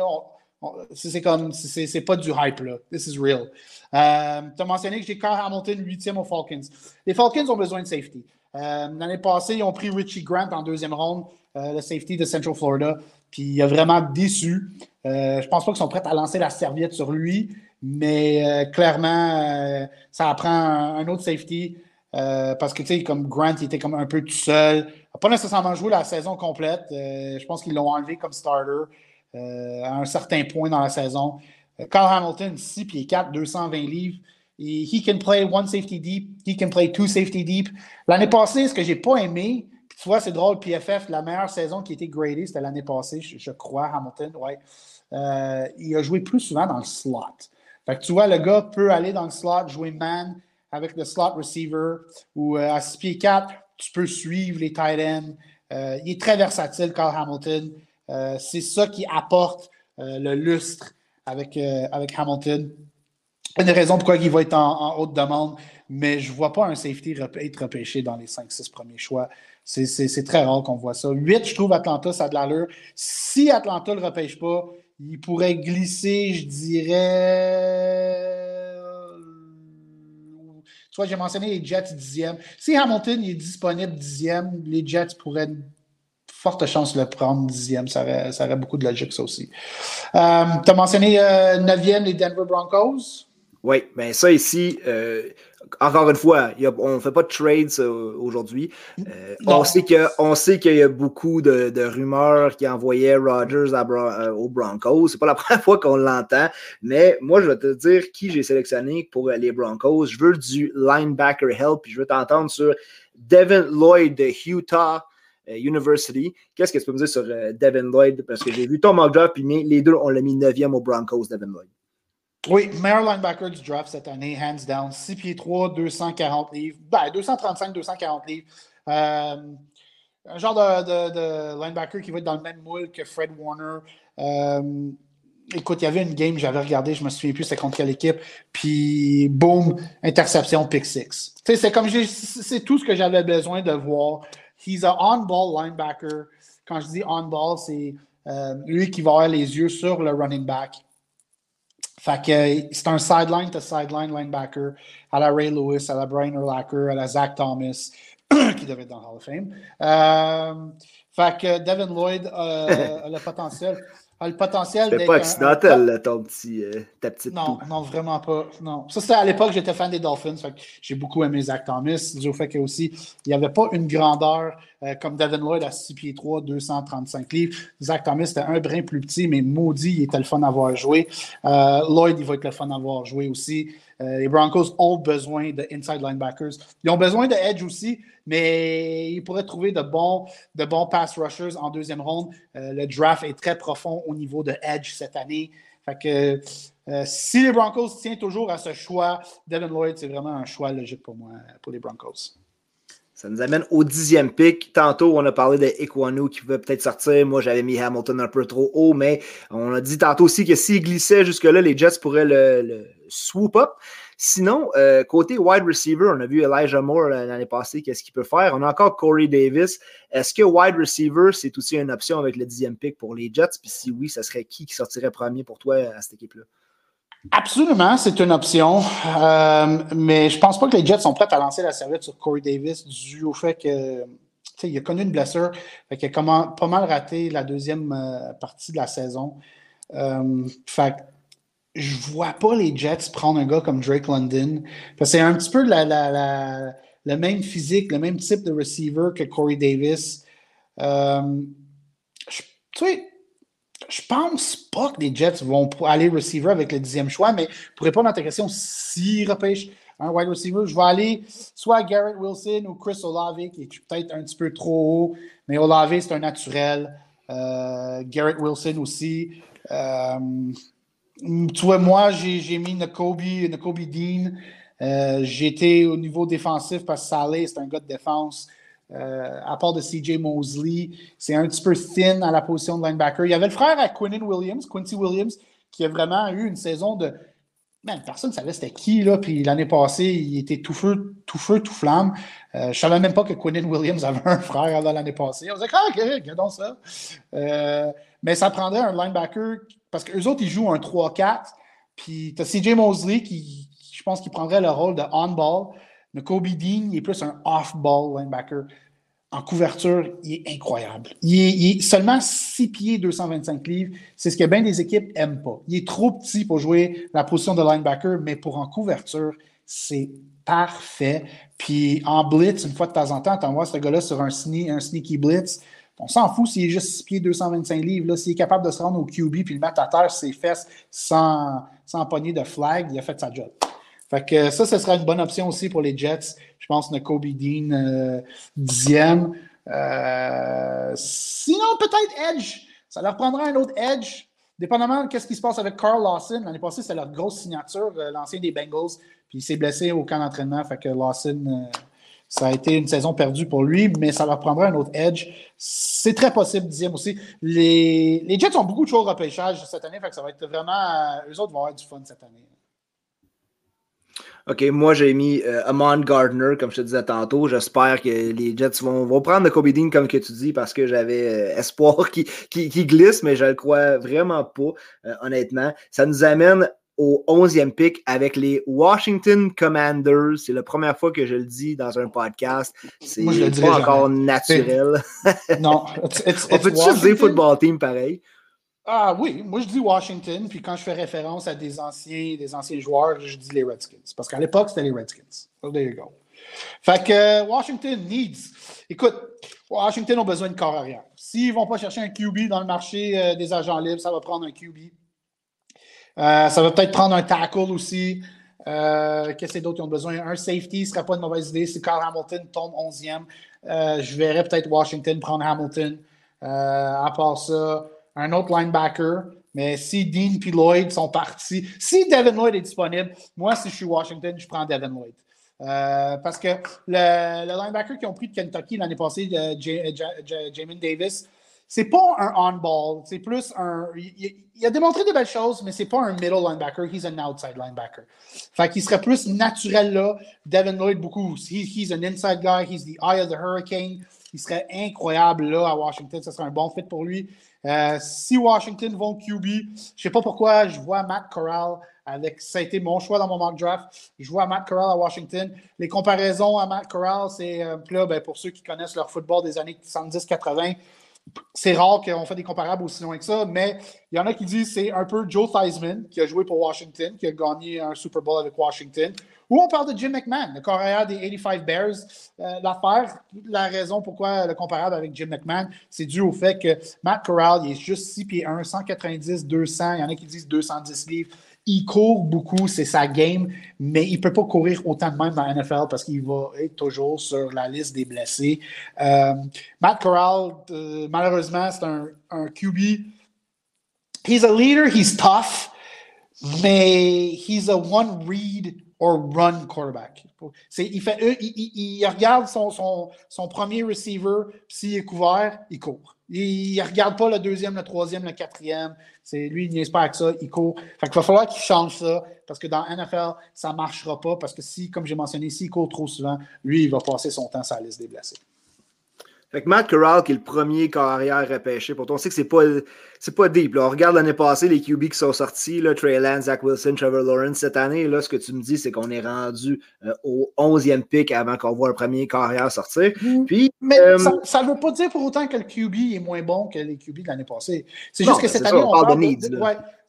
C'est comme, c'est pas du hype là. This is real. Euh, tu as mentionné que j'ai Carl Hamilton huitième aux Falcons. Les Falcons ont besoin de safety. Euh, l'année passée, ils ont pris Richie Grant en deuxième ronde, euh, le safety de Central Florida. Puis il a vraiment déçu. je pense pas qu'ils sont prêts à lancer la serviette sur lui, mais clairement, ça apprend un autre safety. Euh, parce que, tu sais, comme Grant, il était comme un peu tout seul. Il n'a pas nécessairement joué la saison complète. Euh, je pense qu'ils l'ont enlevé comme starter euh, à un certain point dans la saison. Carl Hamilton, 6 pieds 4, 220 livres. Et he can play one safety deep. He can play two safety deep. L'année passée, ce que j'ai pas aimé, tu vois, c'est drôle, PFF, la meilleure saison qui a été gradée, c'était l'année passée, je, crois, Hamilton, ouais. il a joué plus souvent dans le slot. Fait que tu vois, le gars peut aller dans le slot, jouer man, avec le slot receiver ou euh, à 6 pieds 4, tu peux suivre les tight ends. Euh, il est très versatile, Carl Hamilton. Euh, c'est ça qui apporte le lustre avec, avec Hamilton. Une des raisons pourquoi il va être en, haute demande, mais je ne vois pas un safety être repêché dans les 5-6 premiers choix. C'est très rare qu'on voit ça. 8, je trouve Atlanta, ça a de l'allure. Si Atlanta ne le repêche pas, il pourrait glisser, je dirais j'ai mentionné les Jets dixième. Si Hamilton est disponible dixième, les Jets pourraient forte chance de le prendre dixième. Ça aurait, ça beaucoup de logique, ça aussi. Euh, tu as mentionné euh, neuvième, les Denver Broncos. Oui, mais ça ici, euh, encore une fois, on ne fait pas de trades euh, aujourd'hui. Euh, on sait qu'il y a beaucoup de, rumeurs qui envoyaient Rodgers aux Broncos. C'est pas la première fois qu'on l'entend, mais moi, je vais te dire qui j'ai sélectionné pour les Broncos. Je veux du linebacker help, puis je veux t'entendre sur Devin Lloyd de Utah. University. Qu'est-ce que tu peux me dire sur Devin Lloyd? Parce que j'ai vu ton mock draft, puis les deux, on l'a mis 9e aux Broncos, Devin Lloyd. Oui, meilleur linebacker du draft cette année, hands down. 6 pieds 3, 240 livres. Ben, 235, 240 livres. Euh, un genre de, linebacker qui va être dans le même moule que Fred Warner. Euh, écoute, il y avait une game, j'avais regardé, je me souviens plus c'était contre quelle équipe. Puis, boom, interception, pick six. C'est comme c'est tout ce que j'avais besoin de voir. He's a on-ball linebacker. Quand je dis on-ball, c'est euh, lui qui va avoir les yeux sur le running back fait que c'est un sideline to sideline linebacker à la Ray Lewis, à la Brian Urlacher, à la Zach Thomas, qui devait être dans Hall of Fame. Euh, fait que Devin Lloyd a le potentiel le potentiel d'être. pas accidentel, ton petit, euh, ta petite. Non, non, vraiment pas. Non. Ça, c'était à l'époque, j'étais fan des Dolphins. j'ai beaucoup aimé Zach Thomas. Du fait qu'il n'y avait pas une grandeur euh, comme Devin Lloyd à 6 pieds 3, 235 livres. Zach Thomas, c'était un brin plus petit, mais maudit, il était le fun à avoir joué. Euh, Lloyd, il va être le fun à avoir joué aussi. Les Broncos ont besoin de inside linebackers. Ils ont besoin de edge aussi, mais ils pourraient trouver de bons, de bons pass rushers en deuxième ronde. le draft est très profond au niveau de Edge cette année. Fait que euh, si les Broncos tiennent toujours à ce choix, Devin Lloyd, c'est vraiment un choix logique pour moi, pour les Broncos. Ça nous amène au dixième pick. Tantôt, on a parlé de Equano qui pouvait peut-être sortir. Moi, j'avais mis Hamilton un peu trop haut, mais on a dit tantôt aussi que s'il glissait jusque-là, les Jets pourraient le, swoop up. Sinon, euh, côté wide receiver, on a vu Elijah Moore l'année passée, qu'est-ce qu'il peut faire? On a encore Corey Davis. Est-ce que wide receiver, c'est aussi une option avec le dixième pick pour les Jets? Puis si oui, ce serait qui qui sortirait premier pour toi à cette équipe-là? Absolument, c'est une option. Euh, mais je pense pas que les Jets sont prêts à lancer la serviette sur Corey Davis dû au fait que il a connu une blessure. Il a pas mal raté la deuxième euh, partie de la saison. fait je vois pas les Jets prendre un gars comme Drake London. C'est un petit peu la, le même physique, le même type de receiver que Corey Davis. Euh, tu sais, je pense pas que les Jets vont aller receiver avec le dixième choix, mais pour répondre à ta question, s'ils repêchent un wide receiver, je vais aller soit Garrett Wilson ou Chris Olave, qui est peut-être un petit peu trop haut, mais Olave, c'est un naturel. Euh, Garrett Wilson aussi. Euh, tu vois, moi, j'ai mis Nakobe, Dean. Euh, J'étais au niveau défensif parce que Saleh, c'est un gars de défense. Euh, à part de CJ Mosley, c'est un petit peu thin à la position de linebacker. Il y avait le frère à Quinnen Williams, Quincy Williams, qui a vraiment eu une saison de. personne ne savait c'était qui, là. Puis l'année passée, il était tout feu, tout feu, tout flamme. Euh, je ne savais même pas que Quinnen Williams avait un frère l'année passée. On se disait, ah, ok, regardons ça. Euh, mais ça prendrait un linebacker parce qu'eux autres, ils jouent un 3-4. Puis tu as CJ Mosley qui, je pense, prendrait le rôle de on-ball. Mais Kobe Dean, il est plus un off-ball linebacker. En couverture, il est incroyable. Il est, seulement 6 pieds, 225 livres. C'est ce que bien des équipes n'aiment pas. Il est trop petit pour jouer la position de linebacker, mais pour en couverture, c'est parfait. Puis en blitz, une fois de temps en temps, tu envoies ce gars-là sur un, sneaky blitz. On s'en fout s'il est juste 6 pieds 225 livres. S'il est capable de se rendre au QB puis le mettre à terre ses fesses sans, sans pogner de flag, il a fait sa job. Fait que ça, ce sera une bonne option aussi pour les Jets. Je pense que Kobe Dean, euh, dixième. Euh, sinon, peut-être Edge. Ça leur prendra un autre Edge. Dépendamment de ce qui se passe avec Carl Lawson. L'année passée, c'était leur grosse signature, euh, l'ancien des Bengals. Puis il s'est blessé au camp d'entraînement. Fait que Lawson ça a été une saison perdue pour lui, mais ça leur prendra un autre edge. C'est très possible, dixième aussi. Les, les Jets ont beaucoup de choses au repêchage cette année, ça va être vraiment. Eux autres vont avoir du fun cette année. OK, moi j'ai mis euh, Amon Gardner, comme je te disais tantôt. J'espère que les Jets vont, vont prendre le Kobe Dean, comme que tu dis, parce que j'avais euh, espoir qu'il glisse, mais je le crois vraiment pas, honnêtement. Ça nous amène au 11e pick avec les Washington Commanders. C'est la première fois que je le dis dans un podcast. C'est pas encore naturel. non. On peut juste dire football team pareil? Ah oui, moi je dis Washington, puis quand je fais référence à des anciens, des anciens joueurs, je dis les Redskins. Parce qu'à l'époque, c'était les Redskins. So there you go. Fait que euh, Washington needs. Écoute, Washington a besoin de corps arrière. S'ils ne vont pas chercher un QB dans le marché euh, des agents libres, ça va prendre un QB. Euh, ça va peut-être prendre un tackle aussi. Qu'est-ce que d'autres qui ont besoin? Un safety ne serait pas une mauvaise idée. Si Carl Hamilton tombe 11e, je verrais peut-être Washington prendre Hamilton. à part ça, un autre linebacker. Mais si Dean et Lloyd sont partis, si Devin Lloyd est disponible, moi, si je suis Washington, je prends Devin Lloyd. Euh, parce que le, linebacker qu'ils ont pris de Kentucky l'année passée, Jamin Davis, c'est pas un on-ball, c'est plus un. Il, a démontré de belles choses, mais c'est pas un middle linebacker, he's an outside linebacker. Fait qu'il serait plus naturel là. Devin Lloyd, beaucoup. he's an inside guy, he's the eye of the hurricane. Il serait incroyable là à Washington, ce serait un bon fit pour lui. Euh, si Washington vont QB, je ne sais pas pourquoi je vois Matt Corral avec. Ça a été mon choix dans mon mock draft. Je vois Matt Corral à Washington. Les comparaisons à Matt Corral, c'est euh, ben, pour ceux qui connaissent leur football des années 70-80, c'est rare qu'on fait des comparables aussi loin que ça, mais il y en a qui disent c'est un peu Joe Theismann qui a joué pour Washington, qui a gagné un Super Bowl avec Washington. Ou on parle de Jim McMahon, le coréen des 85 Bears. Euh, l'affaire, la raison pourquoi le comparable avec Jim McMahon, c'est dû au fait que Matt Corral, il est juste 6 pieds 1, 190, 200. Il y en a qui disent 210 livres. Il court beaucoup, c'est sa game, mais il ne peut pas courir autant de même dans la NFL parce qu'il va être toujours sur la liste des blessés. Euh, Matt Corral, euh, malheureusement, c'est un, un QB. He's a leader, he's tough, mais he's a one read or run quarterback. Il, fait, il, regarde son, son, son, premier receiver, s'il est couvert, il court. Il ne regarde pas le deuxième, le troisième, le quatrième. C'est, lui, il n'est pas avec ça, il court. Fait il va falloir qu'il change ça parce que dans NFL, ça ne marchera pas parce que si, comme j'ai mentionné, s'il court trop souvent, lui, il va passer son temps sur la liste des blessés. Fait que Matt Corral, qui est le premier carrière repêché, pour toi, on sait que c'est pas, c'est pas deep. On regarde l'année passée les QB qui sont sortis, là, Trey Lance, Zach Wilson, Trevor Lawrence. Cette année, là, ce que tu me dis, c'est qu'on est rendu euh, au 11e pick avant qu'on voit un premier carrière sortir. Mm. Puis, Mais euh, ça ne veut pas dire pour autant que le QB est moins bon que les QB de l'année passée. C'est juste que cette année, on, parle de,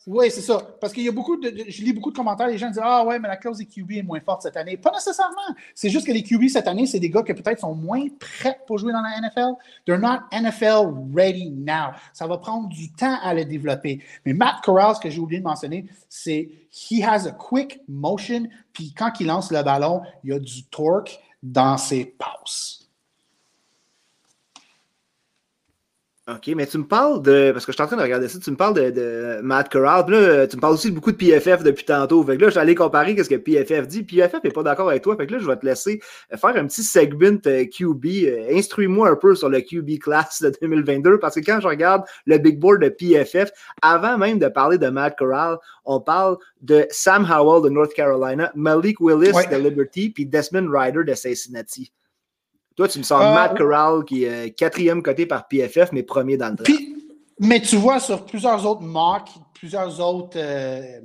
oui, c'est ça. Parce qu'il y a beaucoup de, Je lis beaucoup de commentaires, les gens disent Ah ouais, mais la clause des QB est moins forte cette année. Pas nécessairement. C'est juste que les QB cette année, c'est des gars qui peut-être sont moins prêts pour jouer dans la NFL. They're not NFL ready now. Ça va prendre du temps à les développer. Mais Matt Corral, ce que j'ai oublié de mentionner, c'est he has a quick motion. Puis quand il lance le ballon, il y a du torque dans ses passes. OK, mais tu me parles de. Parce que je suis en train de regarder ça, tu me parles de, Matt Corral. Puis là, tu me parles aussi de beaucoup de PFF depuis tantôt. Fait que là, je vais aller comparer ce que PFF dit. PFF n'est pas d'accord avec toi. Fait que là, je vais te laisser faire un petit segment euh, QB. Euh, instruis-moi un peu sur le QB class de 2022. Parce que quand je regarde le big board de PFF, avant même de parler de Matt Corral, on parle de Sam Howell de North Carolina, Malik Willis de Liberty, puis Desmond Ryder de Cincinnati. Toi, tu me sens euh, Matt Corral, qui est quatrième coté par PFF, mais premier dans le draft. mais tu vois, sur plusieurs autres mocks, plusieurs autres euh,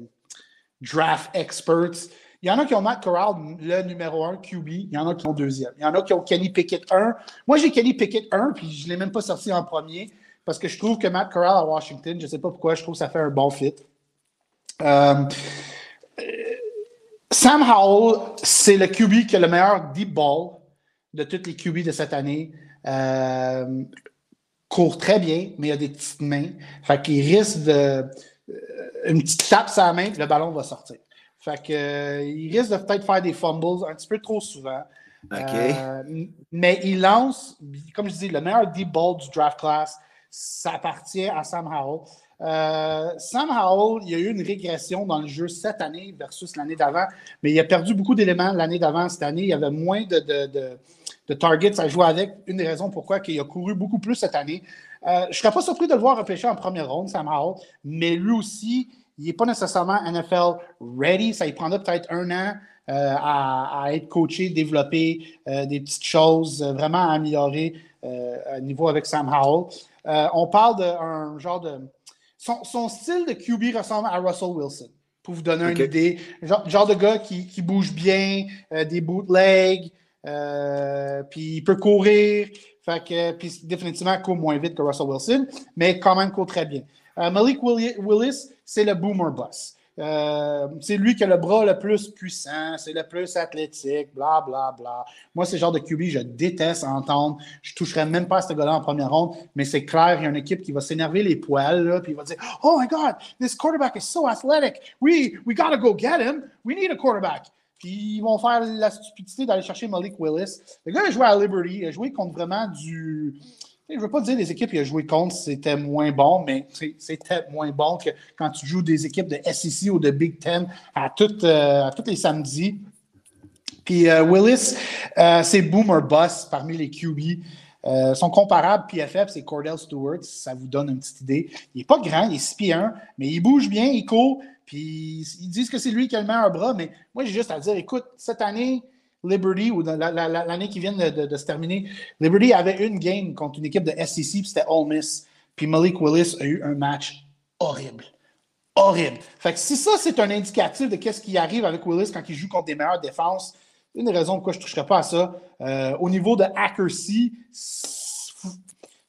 draft experts, il y en a qui ont Matt Corral, le numéro 1 QB. Il y en a qui ont deuxième. Il y en a qui ont Kenny Pickett 1. Moi, j'ai Kenny Pickett 1, puis je ne l'ai même pas sorti en premier parce que je trouve que Matt Corral à Washington, je ne sais pas pourquoi, je trouve que ça fait un bon fit. Euh, Sam Howell, c'est le QB qui a le meilleur deep ball de toutes les QB de cette année. Euh, court très bien, mais il a des petites mains. Fait qu'il risque de. Euh, une petite tape sur la main, le ballon va sortir. Fait que, euh, risque de peut-être faire des fumbles un petit peu trop souvent. mais il lance, comme je dis, le meilleur deep ball du draft class. Ça appartient à Sam Howell. Sam Howell, il y a eu une régression dans le jeu cette année versus l'année d'avant, mais il a perdu beaucoup d'éléments l'année d'avant. Cette année, il y avait moins de, de targets à jouer avec. Une des raisons pourquoi il a couru beaucoup plus cette année. Euh, je ne serais pas surpris de le voir repêcher en première ronde, Sam Howell, mais lui aussi, il n'est pas nécessairement NFL ready. Ça lui prendra peut-être un an euh, à, être coaché, développer euh, des petites choses, vraiment améliorer à niveau avec Sam Howell. on parle d'un genre de. Son, style de QB ressemble à Russell Wilson pour vous donner une idée. Genre, genre de gars qui, qui bouge bien, des bootlegs, euh, puis il peut courir. Fait que, puis définitivement, court moins vite que Russell Wilson, mais quand même court très bien. Malik Willis, c'est le boomer boss. Euh, c'est lui qui a le bras le plus puissant, c'est le plus athlétique, bla, bla, bla. Moi, le genre de QB, je déteste entendre. Je ne toucherais même pas à ce gars-là en première ronde, mais c'est clair, il y a une équipe qui va s'énerver les poils, là, puis il va dire Oh my God, this quarterback is so athletic. We, we gotta go get him. We need a quarterback. Puis ils vont faire la stupidité d'aller chercher Malik Willis. Le gars a joué à Liberty, il a joué contre vraiment du je ne veux pas dire les équipes qu'il a joué contre, c'était moins bon, mais c'était moins bon que quand tu joues des équipes de SEC ou de Big Ten à, euh, tous les samedis. Puis euh, Willis, euh, c'est boomer boss parmi les QB. son comparable PFF, c'est Cordell Stewart, ça vous donne une petite idée. Il n'est pas grand, il est 6 pieds 1, mais il bouge bien, il court, puis ils disent que c'est lui qui a le meilleur bras, mais moi j'ai juste à dire, écoute, cette année, Liberty, ou l'année qui vient de, se terminer, Liberty avait une game contre une équipe de SEC, puis c'était Ole Miss. Puis Malik Willis a eu un match horrible. Horrible. Fait que si ça, c'est un indicatif de qu'est-ce qui arrive avec Willis quand il joue contre des meilleures défenses, une des raisons pourquoi je ne toucherais pas à ça. Euh, au niveau de accuracy,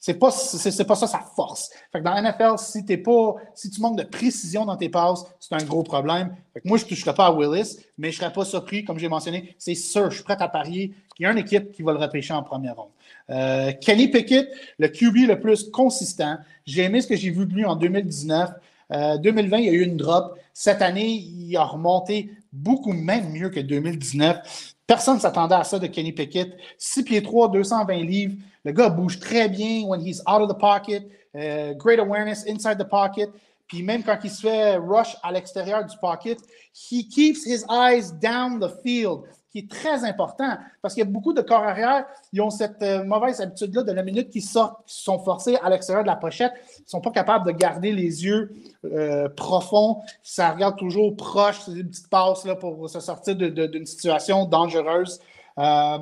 c'est pas, c'est, pas ça sa force. Fait que dans NFL, si, t'es pas, si tu manques de précision dans tes passes, c'est un gros problème. Moi, je ne toucherais pas à Willis, mais je ne serais pas surpris, comme j'ai mentionné. C'est sûr, je suis prêt à parier qu'il y a une équipe qui va le repêcher en première ronde. Euh, Kenny Pickett, le QB le plus consistant. J'ai aimé ce que j'ai vu de lui en 2019. 2020, euh, il y a eu une drop. Cette année, il a remonté beaucoup, même mieux que 2019. Personne ne s'attendait à ça de Kenny Pickett. 6 pieds 3, 220 livres. Le gars bouge très bien when he's out of the pocket. Uh, great awareness inside the pocket. Puis même quand il se fait rush à l'extérieur du pocket, he keeps his eyes down the field qui est très important parce qu'il y a beaucoup de corps arrière, ils ont cette euh, mauvaise habitude-là de la minute qu'ils sortent, qui sont forcés à l'extérieur de la pochette, ils ne sont pas capables de garder les yeux euh, profonds, ça regarde toujours proche, c'est une petite passe là, pour se sortir d'une situation dangereuse. Euh,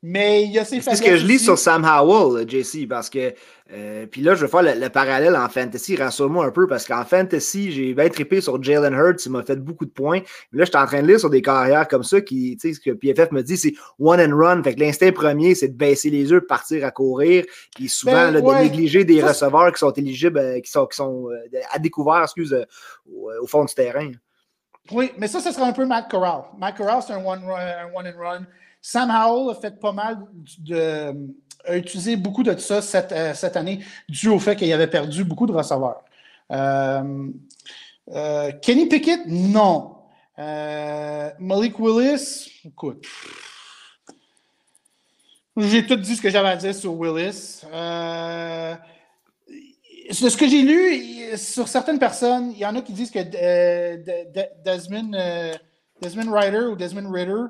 mais il y a ces C'est ce que je lis sur Sam Howell, JC, parce que. Euh, puis là, je vais faire le, parallèle en fantasy. Rassure-moi un peu, parce qu'en fantasy, j'ai bien trippé sur Jalen Hurts. Il m'a fait beaucoup de points. Mais là, je suis en train de lire sur des carrières comme ça qui, tu sais, ce que PFF me dit, c'est one and run. Fait que l'instinct premier, c'est de baisser les yeux, partir à courir. Puis souvent, ben, de négliger des receveurs qui sont éligibles, euh, qui sont, qui sont euh, à découvert, excuse, au, fond du terrain. Oui, mais ça, ce serait un peu Matt Corral. Matt Corral, c'est un one, un one and run. Sam Howell a fait pas mal de. a utilisé beaucoup de ça cette, euh, cette année, dû au fait qu'il avait perdu beaucoup de receveurs. Euh, euh, Kenny Pickett, non. Malik Willis, écoute. J'ai tout dit ce que j'avais à dire sur Willis. ce que j'ai lu, sur certaines personnes, il y en a qui disent que Desmond, Desmond Ryder ou Desmond Ritter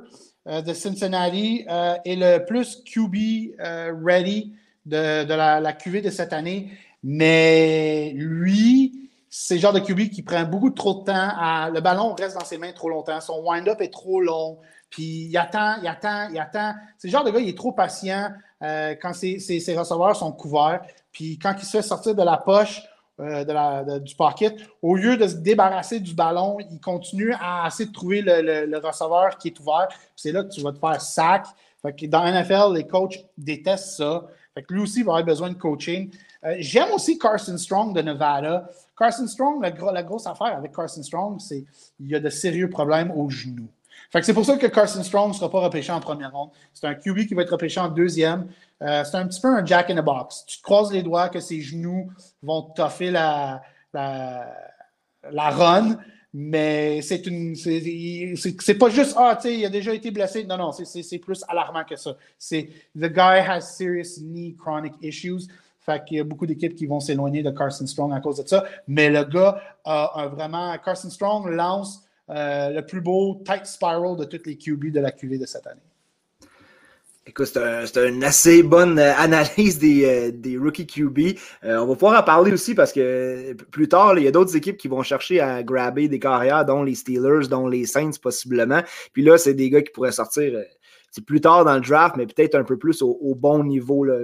de Cincinnati euh, est le plus QB euh, ready de, la, la, QV de cette année. Mais lui, c'est le genre de QB qui prend beaucoup trop de temps. le ballon reste dans ses mains trop longtemps. Son wind-up est trop long. Puis il attend, il attend, il attend. C'est le genre de gars, il est trop patient quand ses, ses, receveurs sont couverts. Puis quand il se fait sortir de la poche, euh, du pocket, au lieu de se débarrasser du ballon, il continue à essayer de trouver le, receveur qui est ouvert. C'est là que tu vas te faire sac. Dans NFL, les coachs détestent ça. Fait que lui aussi va avoir besoin de coaching. Euh, j'aime aussi Carson Strong de Nevada. Carson Strong, la, grosse affaire avec Carson Strong, c'est qu'il a de sérieux problèmes aux genoux. Fait que c'est pour ça que Carson Strong ne sera pas repêché en première ronde. C'est un QB qui va être repêché en deuxième. Euh, c'est un petit peu un jack in the box. Tu te croises les doigts que ses genoux vont toffer la, la, la run, mais c'est une. C'est pas juste Ah, tu sais, il a déjà été blessé. Non, non, c'est plus alarmant que ça. C'est The guy has serious knee chronic issues. Fait qu'il y a beaucoup d'équipes qui vont s'éloigner de Carson Strong à cause de ça. Mais le gars a, vraiment. Carson Strong lance euh, le plus beau tight spiral de toutes les QB de la QV de cette année. Écoute, c'est une assez bonne euh, analyse des, euh, des rookie QB. on va pouvoir en parler aussi parce que plus tard, il y a d'autres équipes qui vont chercher à grabber des carrières, dont les Steelers, dont les Saints possiblement. Puis là, c'est des gars qui pourraient sortir plus tard dans le draft, mais peut-être un peu plus au, bon niveau, là,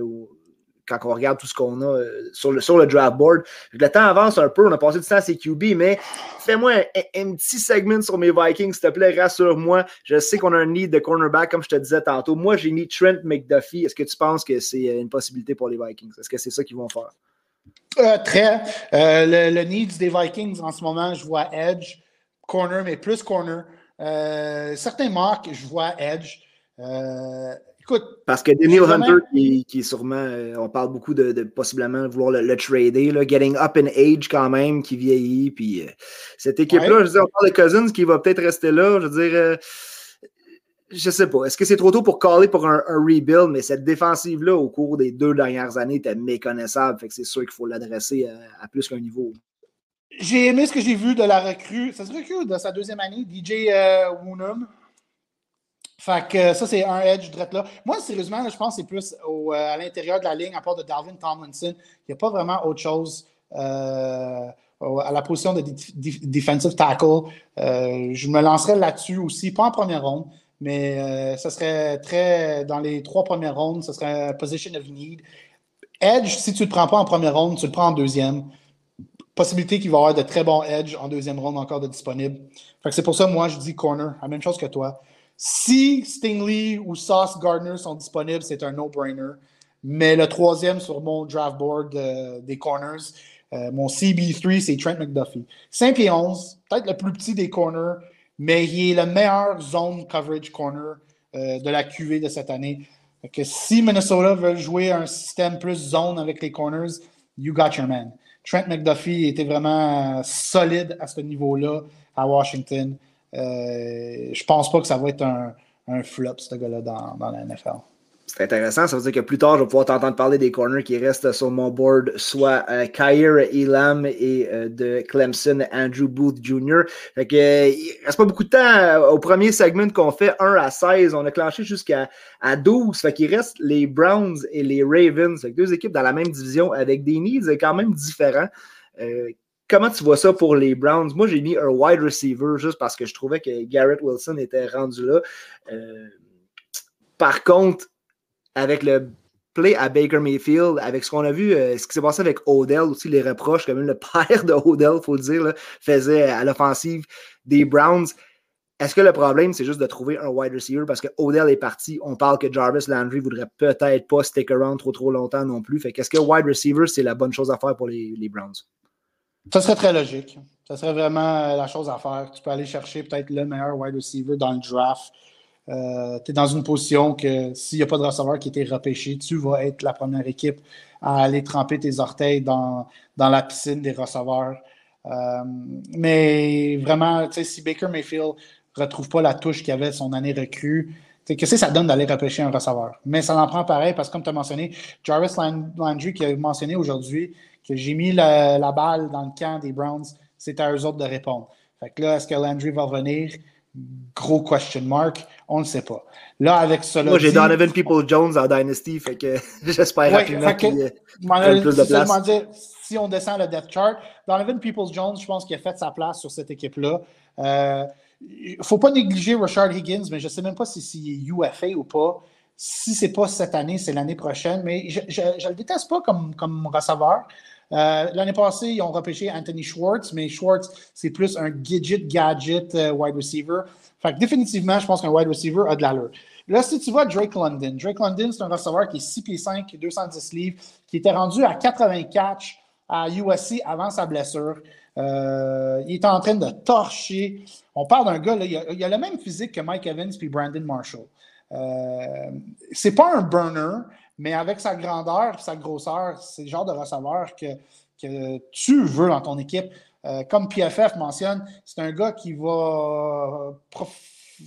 quand on regarde tout ce qu'on a euh, sur le, sur le draft board. Le temps avance un peu, on a passé du temps à ces QB, mais fais-moi un, petit segment sur mes Vikings, s'il te plaît, rassure-moi. Je sais qu'on a un need de cornerback, comme je te disais tantôt. Moi, j'ai mis Trent McDuffie. Est-ce que tu penses que c'est une possibilité pour les Vikings? Est-ce que c'est ça qu'ils vont faire? Euh, très. Euh, le, needs des Vikings en ce moment, je vois edge, corner, mais plus corner. Euh, certains marques, je vois edge. Écoute. Parce que Daniel Hunter, qui, qui, est sûrement, on parle beaucoup de, de possiblement vouloir le, trader, là, getting up in age quand même, qui vieillit. Puis cette équipe-là, je veux dire, on parle de Cousins qui va peut-être rester là. Je veux dire je sais pas. Est-ce que c'est trop tôt pour caller pour un, rebuild, mais cette défensive-là, au cours des deux dernières années, était méconnaissable. Fait que c'est sûr qu'il faut l'adresser à, plus qu'un niveau. J'ai aimé ce que j'ai vu de la recrue. Ça se recrue de sa deuxième année, DJ euh, Woonum. Fait que ça, c'est un edge direct là. Moi, sérieusement, je pense que c'est plus au, euh, à l'intérieur de la ligne, à part de Darwin Tomlinson. Il n'y a pas vraiment autre chose. Euh, à la position de defensive tackle. je me lancerai là-dessus aussi, pas en première ronde, mais euh, ça serait très. Dans les trois premières rondes, ce serait position of need. Edge, si tu ne le prends pas en première ronde, tu le prends en deuxième. Possibilité qu'il va y avoir de très bons edge en deuxième ronde encore de disponible. c'est pour ça, moi, je dis corner, la même chose que toi. Si Stingley ou Sauce Gardner sont disponibles, c'est un no-brainer. Mais le troisième sur mon draft board euh, des corners, euh, mon CB3, c'est Trent McDuffie. 5 pieds 11, peut-être le plus petit des corners, mais il est le meilleur zone coverage corner euh, de la QV de cette année. Si Minnesota veut jouer un système plus zone avec les corners, you got your man. Trent McDuffie était vraiment solide à ce niveau-là à Washington. Euh, je pense pas que ça va être un, flop, ce gars-là, dans, la NFL. C'est intéressant, ça veut dire que plus tard, je vais pouvoir t'entendre parler des corners qui restent sur mon board, soit euh, Kyre Elam et euh, de Clemson, Andrew Booth Jr. Fait que, reste pas beaucoup de temps euh, au premier segment qu'on fait, 1 à 16. On a clenché jusqu'à à 12. Fait qu'il reste les Browns et les Ravens. Fait deux équipes dans la même division avec des needs quand même différents. Comment tu vois ça pour les Browns? Moi, j'ai mis un wide receiver juste parce que je trouvais que Garrett Wilson était rendu là. par contre, avec le play à Baker Mayfield, avec ce qu'on a vu, euh, ce qui s'est passé avec Odell, aussi les reproches que même le père de Odell, il faut le dire, faisait à l'offensive des Browns. Est-ce que le problème, c'est juste de trouver un wide receiver? Parce que Odell est parti? On parle que Jarvis Landry voudrait peut-être pas stick around trop trop longtemps non plus. Fait qu'est-ce que wide receiver, c'est la bonne chose à faire pour les Browns? Ça serait très logique. Ça serait vraiment la chose à faire. Tu peux aller chercher peut-être le meilleur wide receiver dans le draft. Euh, tu es dans une position que s'il n'y a pas de receveur qui été repêché, tu vas être la première équipe à aller tremper tes orteils dans, dans la piscine des receveurs. Euh, mais vraiment, si Baker Mayfield ne retrouve pas la touche qu'il avait son année recrue, qu'est-ce que ça donne d'aller repêcher un receveur? Mais ça en prend pareil parce que, comme tu as mentionné, Jarvis Landry qui a mentionné aujourd'hui que j'ai mis la, la, balle dans le camp des Browns, c'est à eux autres de répondre. Fait que là, est-ce que Landry va revenir? Gros question mark, on ne sait pas. Là, avec cela. Moi, j'ai Donovan People Jones en Dynasty, fait que j'espère rapidement qu'il a plus de place. Dire, si on descend le depth chart, Donovan People Jones, je pense qu'il a fait sa place sur cette équipe-là. Il euh, ne faut pas négliger Richard Higgins, mais je ne sais même pas si c'est UFA ou pas. Si ce n'est pas cette année, c'est l'année prochaine. Mais je ne le déteste pas comme, comme receveur. Euh, l'année passée, ils ont repêché Anthony Schwartz, mais Schwartz, c'est plus un gadget, gadget euh, wide receiver. Fait que définitivement, je pense qu'un wide receiver a de l'allure. Là, si tu vois Drake London, Drake London, c'est un receveur qui est 6 pieds 5, 210 livres, qui était rendu à 80 catch à USC avant sa blessure. Euh, il est en train de torcher. On parle d'un gars, il, a, il, le même physique que Mike Evans puis Brandon Marshall. Euh, c'est pas un burner, mais avec sa grandeur sa grosseur, c'est le genre de receveur que, que tu veux dans ton équipe. Euh, comme PFF mentionne, c'est un gars qui va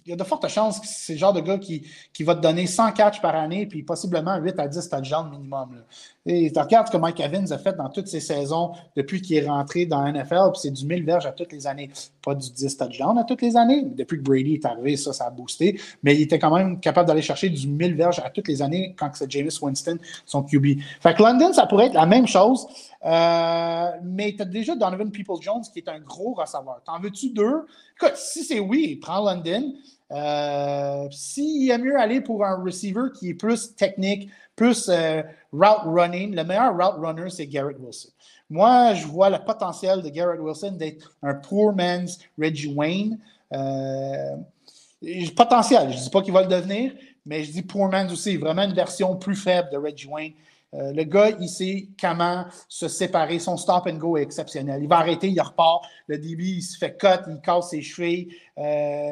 il y a de fortes chances que c'est le genre de gars qui, qui, va te donner 100 catchs par année, puis possiblement 8 à 10 touchdowns minimum. Et que Mike Evans a fait dans toutes ses saisons depuis qu'il est rentré dans la NFL, puis c'est du 1000 verges à toutes les années. Pas du 10 touchdowns à toutes les années. Depuis que Brady est arrivé, ça, ça a boosté. Mais il était quand même capable d'aller chercher du 1000 verges à toutes les années quand c'est James Winston, son QB. Fait que London, ça pourrait être la même chose. Euh, mais tu as déjà Donovan Peoples-Jones qui est un gros receveur. T'en veux-tu deux? Écoute, si c'est oui, prends London. Euh, S'il est mieux aller pour un receiver qui est plus technique, plus euh, route running, le meilleur route runner, c'est Garrett Wilson. Moi, je vois le potentiel de Garrett Wilson d'être un poor man's Reggie Wayne. Euh, potentiel, je ne dis pas qu'il va le devenir, mais je dis poor man's aussi, vraiment une version plus faible de Reggie Wayne. Euh, le gars, il sait comment se séparer. Son stop and go est exceptionnel. Il va arrêter, il repart. Le début, il se fait cut, il casse ses chevilles. Euh,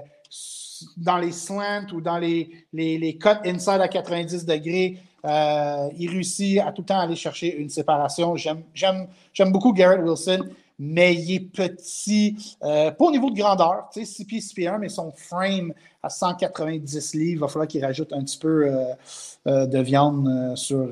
dans les slants ou dans les, les, les cuts inside à 90 degrés, euh, il réussit à tout le temps aller chercher une séparation. J'aime beaucoup Garrett Wilson, mais il est petit, pas au niveau de grandeur, tu sais, 6 pieds, 6 pieds 1, mais son frame à 190 livres, il va falloir qu'il rajoute un petit peu de viande sur,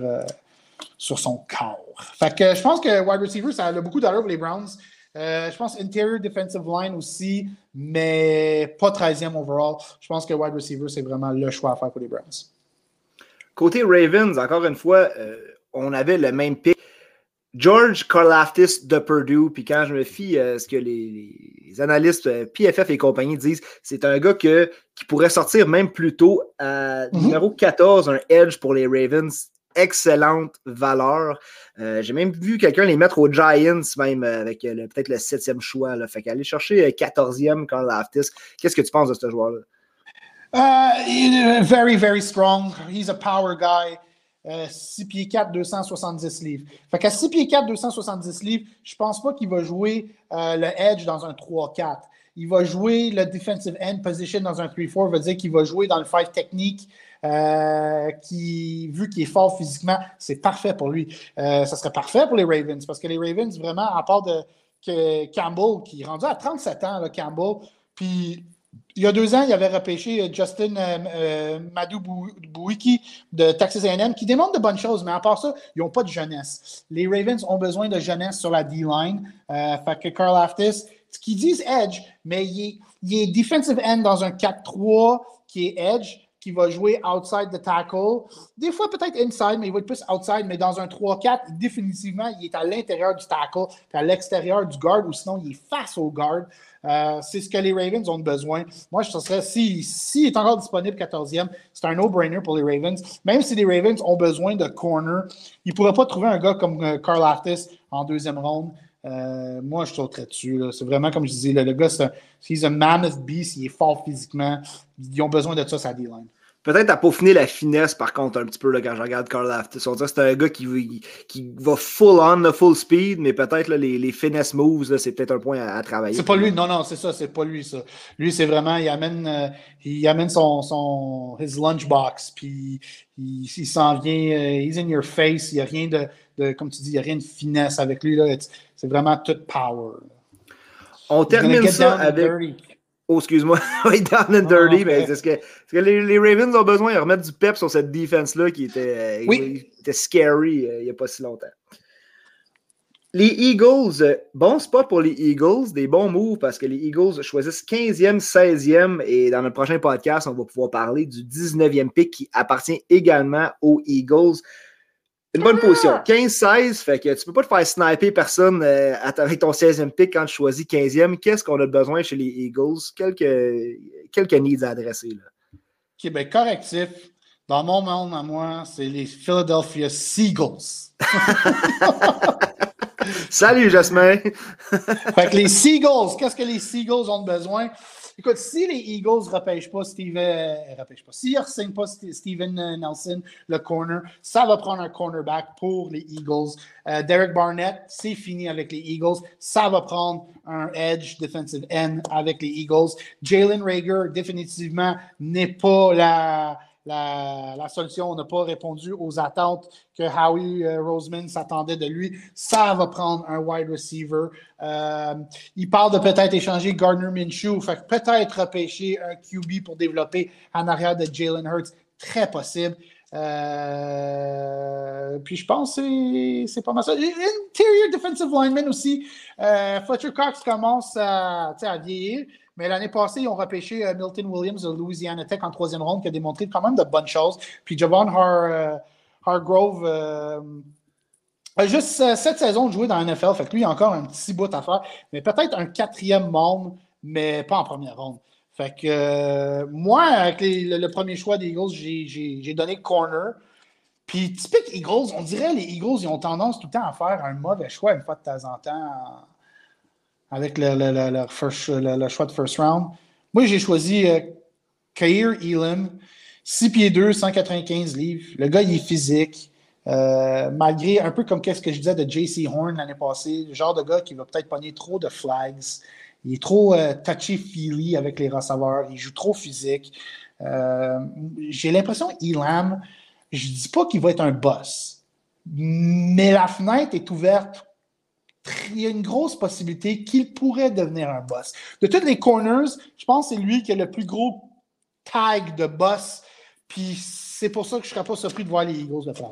sur son corps. Fait que je pense que wide receiver, ça a beaucoup d'allure pour les Browns. Euh, je pense interior defensive line aussi, mais pas 13e overall. Je pense que wide receiver, c'est vraiment le choix à faire pour les Browns. Côté Ravens, encore une fois, euh, on avait le même pick. George Karlaftis de Purdue, puis quand je me fie à ce que les, analystes euh, PFF et compagnie disent, c'est un gars que, qui pourrait sortir même plus tôt à mm-hmm. numéro 14, un edge pour les Ravens excellente valeur. Euh, j'ai même vu quelqu'un les mettre aux Giants, même avec peut-être le septième choix. Là. Fait qu'aller chercher 14e Carl Laftis. Qu'est-ce que tu penses de ce joueur-là? Uh, very, very strong. He's a power guy. 6 pieds 4, 270 livres. Fait qu'à 6 pieds 4, 270 livres, je pense pas qu'il va jouer le edge dans un 3-4. Il va jouer le defensive end position dans un 3-4, veut dire qu'il va jouer dans le 5 technique. Euh, vu qu'il est fort physiquement, c'est parfait pour lui. Euh, ça serait parfait pour les Ravens parce que les Ravens, vraiment, à part que Campbell, qui est rendu à 37 ans, Campbell, puis il y a deux ans, il avait repêché Justin euh, Madou Bouiki de Texas A&M, qui démontre de bonnes choses, mais à part ça, ils n'ont pas de jeunesse. Les Ravens ont besoin de jeunesse sur la D-line. fait que Carl Aftis, ce qu'ils disent edge, mais il est, il est defensive end dans un 4-3 qui est edge qui va jouer outside the tackle. Des fois, peut-être inside, mais il va être plus outside. Mais dans un 3-4, définitivement, il est à l'intérieur du tackle, puis à l'extérieur du guard, ou sinon, il est face au guard. Euh, c'est ce que les Ravens ont besoin. Moi, je serais, s'il si, est encore disponible 14e, c'est un no-brainer pour les Ravens. Même si les Ravens ont besoin de corner, ils ne pourraient pas trouver un gars comme euh, Carl Aftis en deuxième ronde. Euh, moi, je sauterais dessus. C'est vraiment comme je disais, le, gars, c'est un mammoth beast, il est fort physiquement. Ils ont besoin de ça, sa D-line. Peut-être à peaufiner la finesse, par contre, un petit peu, là, quand je regarde Carl Aftis. On c'est un gars qui, qui va full on, full speed, mais peut-être les, les finesse moves, c'est peut-être un point à, travailler. C'est pas lui, non, non, c'est ça, c'est pas lui, ça. Lui, c'est vraiment, il amène, euh, il amène son, son his lunchbox, puis il, s'en vient, uh, he's in your face, il n'y a rien de, de, comme tu dis, il n'y a rien de finesse avec lui, là. C'est vraiment tout power. On termine ça avec. Oh, excuse-moi, down and dirty, mais c'est ce que, que les, Ravens ont besoin de remettre du pep sur cette défense-là qui était, euh, était scary euh, il n'y a pas si longtemps. Les Eagles, euh, bon spot pour les Eagles, des bons moves parce que les Eagles choisissent 15e, 16e et dans notre prochain podcast, on va pouvoir parler du 19e pick qui appartient également aux Eagles. Une bonne position. 15-16, ah! fait que tu peux pas te faire sniper personne euh, avec ton 16e pick quand tu choisis 15e. Qu'est-ce qu'on a besoin chez les Eagles? Quelques, quelques needs à adresser. Là. OK, ben correctif. Dans mon monde à moi, c'est les Philadelphia Seagulls. Salut, Jasmin. fait que les Seagulls, qu'est-ce que les Seagulls ont besoin? Écoute, si les Eagles ne repêchent pas Steven, euh, repêchent pas, s'ils ne signent pas Steven euh, Nelson, le corner, ça va prendre un cornerback pour les Eagles. Euh, Derek Barnett, c'est fini avec les Eagles. Ça va prendre un edge defensive end avec les Eagles. Jalen Rager, définitivement, n'est pas la la, solution n'a pas répondu aux attentes que Howie euh, Roseman s'attendait de lui. Ça va prendre un wide receiver. Euh, il parle de peut-être échanger Gardner Minshew, fait peut-être repêcher un QB pour développer en arrière de Jalen Hurts. Très possible. Euh, puis je pense que c'est pas mal ça. Interior defensive lineman aussi. Fletcher Cox commence à vieillir. Mais l'année passée, ils ont repêché euh, Milton Williams de Louisiana Tech en troisième ronde, qui a démontré quand même de bonnes choses. Puis Javon euh, Hargrove euh, a juste cette saison joué dans la NFL. Fait que lui, il a encore un petit bout à faire. Mais peut-être un quatrième monde, mais pas en première ronde. Fait que moi, avec le, premier choix des Eagles, j'ai donné corner. Puis typique Eagles, on dirait les Eagles, ils ont tendance tout le temps à faire un mauvais choix une fois de temps en temps avec le, choix de first round. Moi, j'ai choisi euh, Kair Elam, 6 pieds 2, 195 livres. Le gars, il est physique. Euh, malgré un peu comme qu'est-ce que je disais de JC Horn l'année passée, le genre de gars qui va peut-être pogner trop de flags. Il est trop euh, touchy-feely avec les receveurs. Il joue trop physique. Euh, j'ai l'impression Elam, je dis pas qu'il va être un boss, mais la fenêtre est ouverte. Il y a une grosse possibilité qu'il pourrait devenir un boss. De tous les corners, je pense que c'est lui qui a le plus gros tag de boss. Puis c'est pour ça que je ne serais pas surpris de voir les Eagles le faire.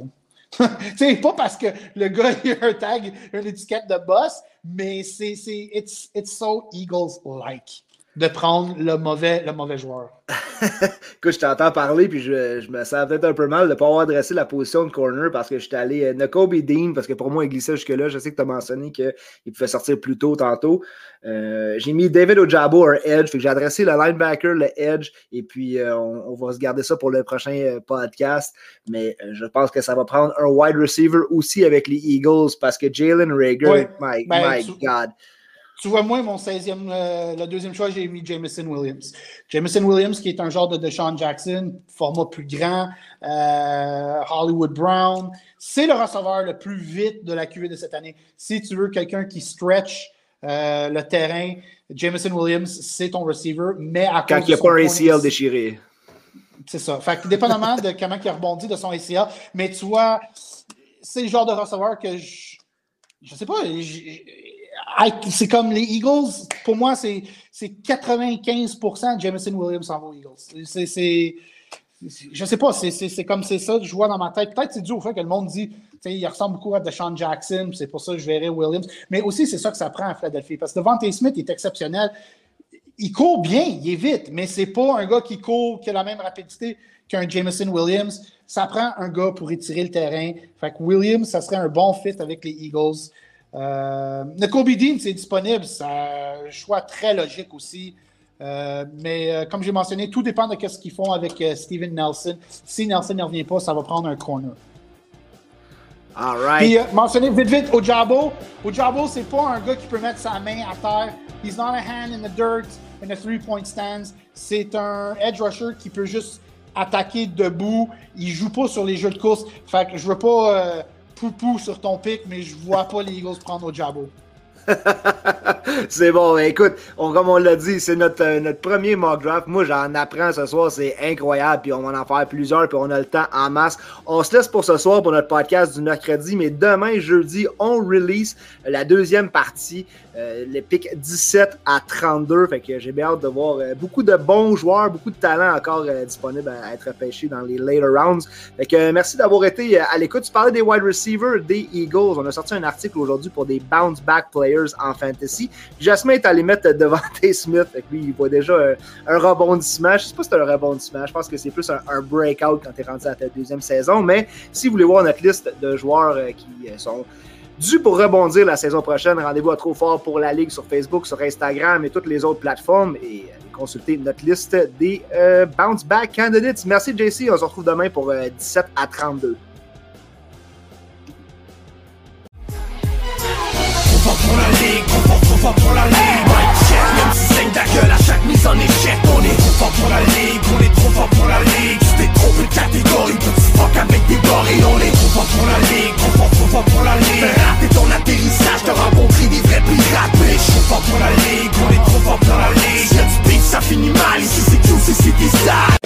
c'est pas parce que le gars a un tag, une étiquette de boss, mais c'est it's, it's so Eagles-like de prendre le mauvais, le mauvais joueur. Écoute, je t'entends parler, puis je, je, me sens peut-être un peu mal de ne pas avoir adressé la position de corner parce que j'étais allé euh, Nakobe Dean, parce que pour moi, il glissait jusque-là. Je sais que tu as mentionné qu'il pouvait sortir plus tôt tantôt. Euh, j'ai mis David Ojabo un edge, fait que j'ai adressé le linebacker, le edge, et puis euh, on, va se garder ça pour le prochain euh, podcast. Mais je pense que ça va prendre un wide receiver aussi avec les Eagles parce que Jalen Rager, my, ben, my God. Tu vois, moi, mon 16e, euh, le deuxième choix, j'ai mis Jameson Williams. Jameson Williams, qui est un genre de Deshaun Jackson, format plus grand, euh, Hollywood Brown. C'est le receveur le plus vite de la QV de cette année. Si tu veux quelqu'un qui stretch euh, le terrain, Jameson Williams, c'est ton receiver, mais à Quand il n'y a pas un ACL déchiré. C'est ça. Fait que dépendamment de comment il a rebondi de son ACL, mais tu vois, c'est le genre de receveur que je, je sais pas, c'est comme les Eagles, pour moi, c'est 95% de Jameson Williams en va Eagles. C'est, je sais pas, c'est comme c'est ça, je vois dans ma tête. Peut-être c'est dû au fait que le monde dit, il ressemble beaucoup à Deshaun Jackson, c'est pour ça que je verrais Williams. Mais aussi, c'est ça que ça prend à Philadelphie. Parce que Devante Smith est exceptionnel. Il court bien, il est vite, mais c'est pas un gars qui court, qui a la même rapidité qu'un Jameson Williams. Ça prend un gars pour étirer le terrain. Fait que Williams, ça serait un bon fit avec les Eagles. Euh, Dean, c'est disponible. C'est un choix très logique aussi. Euh, mais euh, comme j'ai mentionné, tout dépend de ce qu'ils font avec euh, Steven Nelson. Si Nelson ne revient pas, ça va prendre un corner. All right. Puis, mentionner vite, vite, Ojabo. Ojabo, c'est pas un gars qui peut mettre sa main à terre. He's not a hand in the dirt, in a three-point stance. C'est un edge rusher qui peut juste attaquer debout. Il joue pas sur les jeux de course. Fait que je veux pas poupou sur ton pic, mais je vois pas les Eagles prendre au jabot. c'est bon, écoute, on, comme on l'a dit, c'est notre, euh, notre premier mock draft. Moi, j'en apprends ce soir, c'est incroyable, puis on va en faire plusieurs, puis on a le temps en masse. On se laisse pour ce soir pour notre podcast du mercredi, mais demain, jeudi, on release la deuxième partie les pics 17 à 32. Fait que j'ai bien hâte de voir euh, beaucoup de bons joueurs, beaucoup de talents encore euh, disponibles à être pêchés dans les later rounds. Fait que merci d'avoir été à l'écoute. Tu parlais des wide receivers des Eagles. On a sorti un article aujourd'hui pour des bounce back players en fantasy. Jasmin est allé mettre devant T. Smith. Fait que lui, il voit déjà un, rebondissement. Je sais pas si c'est un rebondissement. Je pense que c'est plus un, breakout quand tu es rendu à ta deuxième saison. Mais si vous voulez voir notre liste de joueurs qui sont dû pour rebondir la saison prochaine. Rendez-vous à Trop Fort pour la Ligue sur Facebook, sur Instagram et toutes les autres plateformes et consultez notre liste des euh, Bounce Back Candidates. Merci JC, on se retrouve demain pour 17 euh, à 32. fort pour la ligue Même si saigne ta gueule à chaque mise en échec On est trop fort pour la ligue, on est trop fort pour la ligue. Tu t'es trompé de catégorie, petit fuck avec des gorilles. On est trop fort pour la ligue, trop fort, trop fort pour la ligue. Fais rater ton atterrissage, t'auras compris des vrais pirates. Mais trop fort pour la ligue, on est trop fort pour la ligue. Si y'a du ça finit mal, ici c'est QCC, c'est ça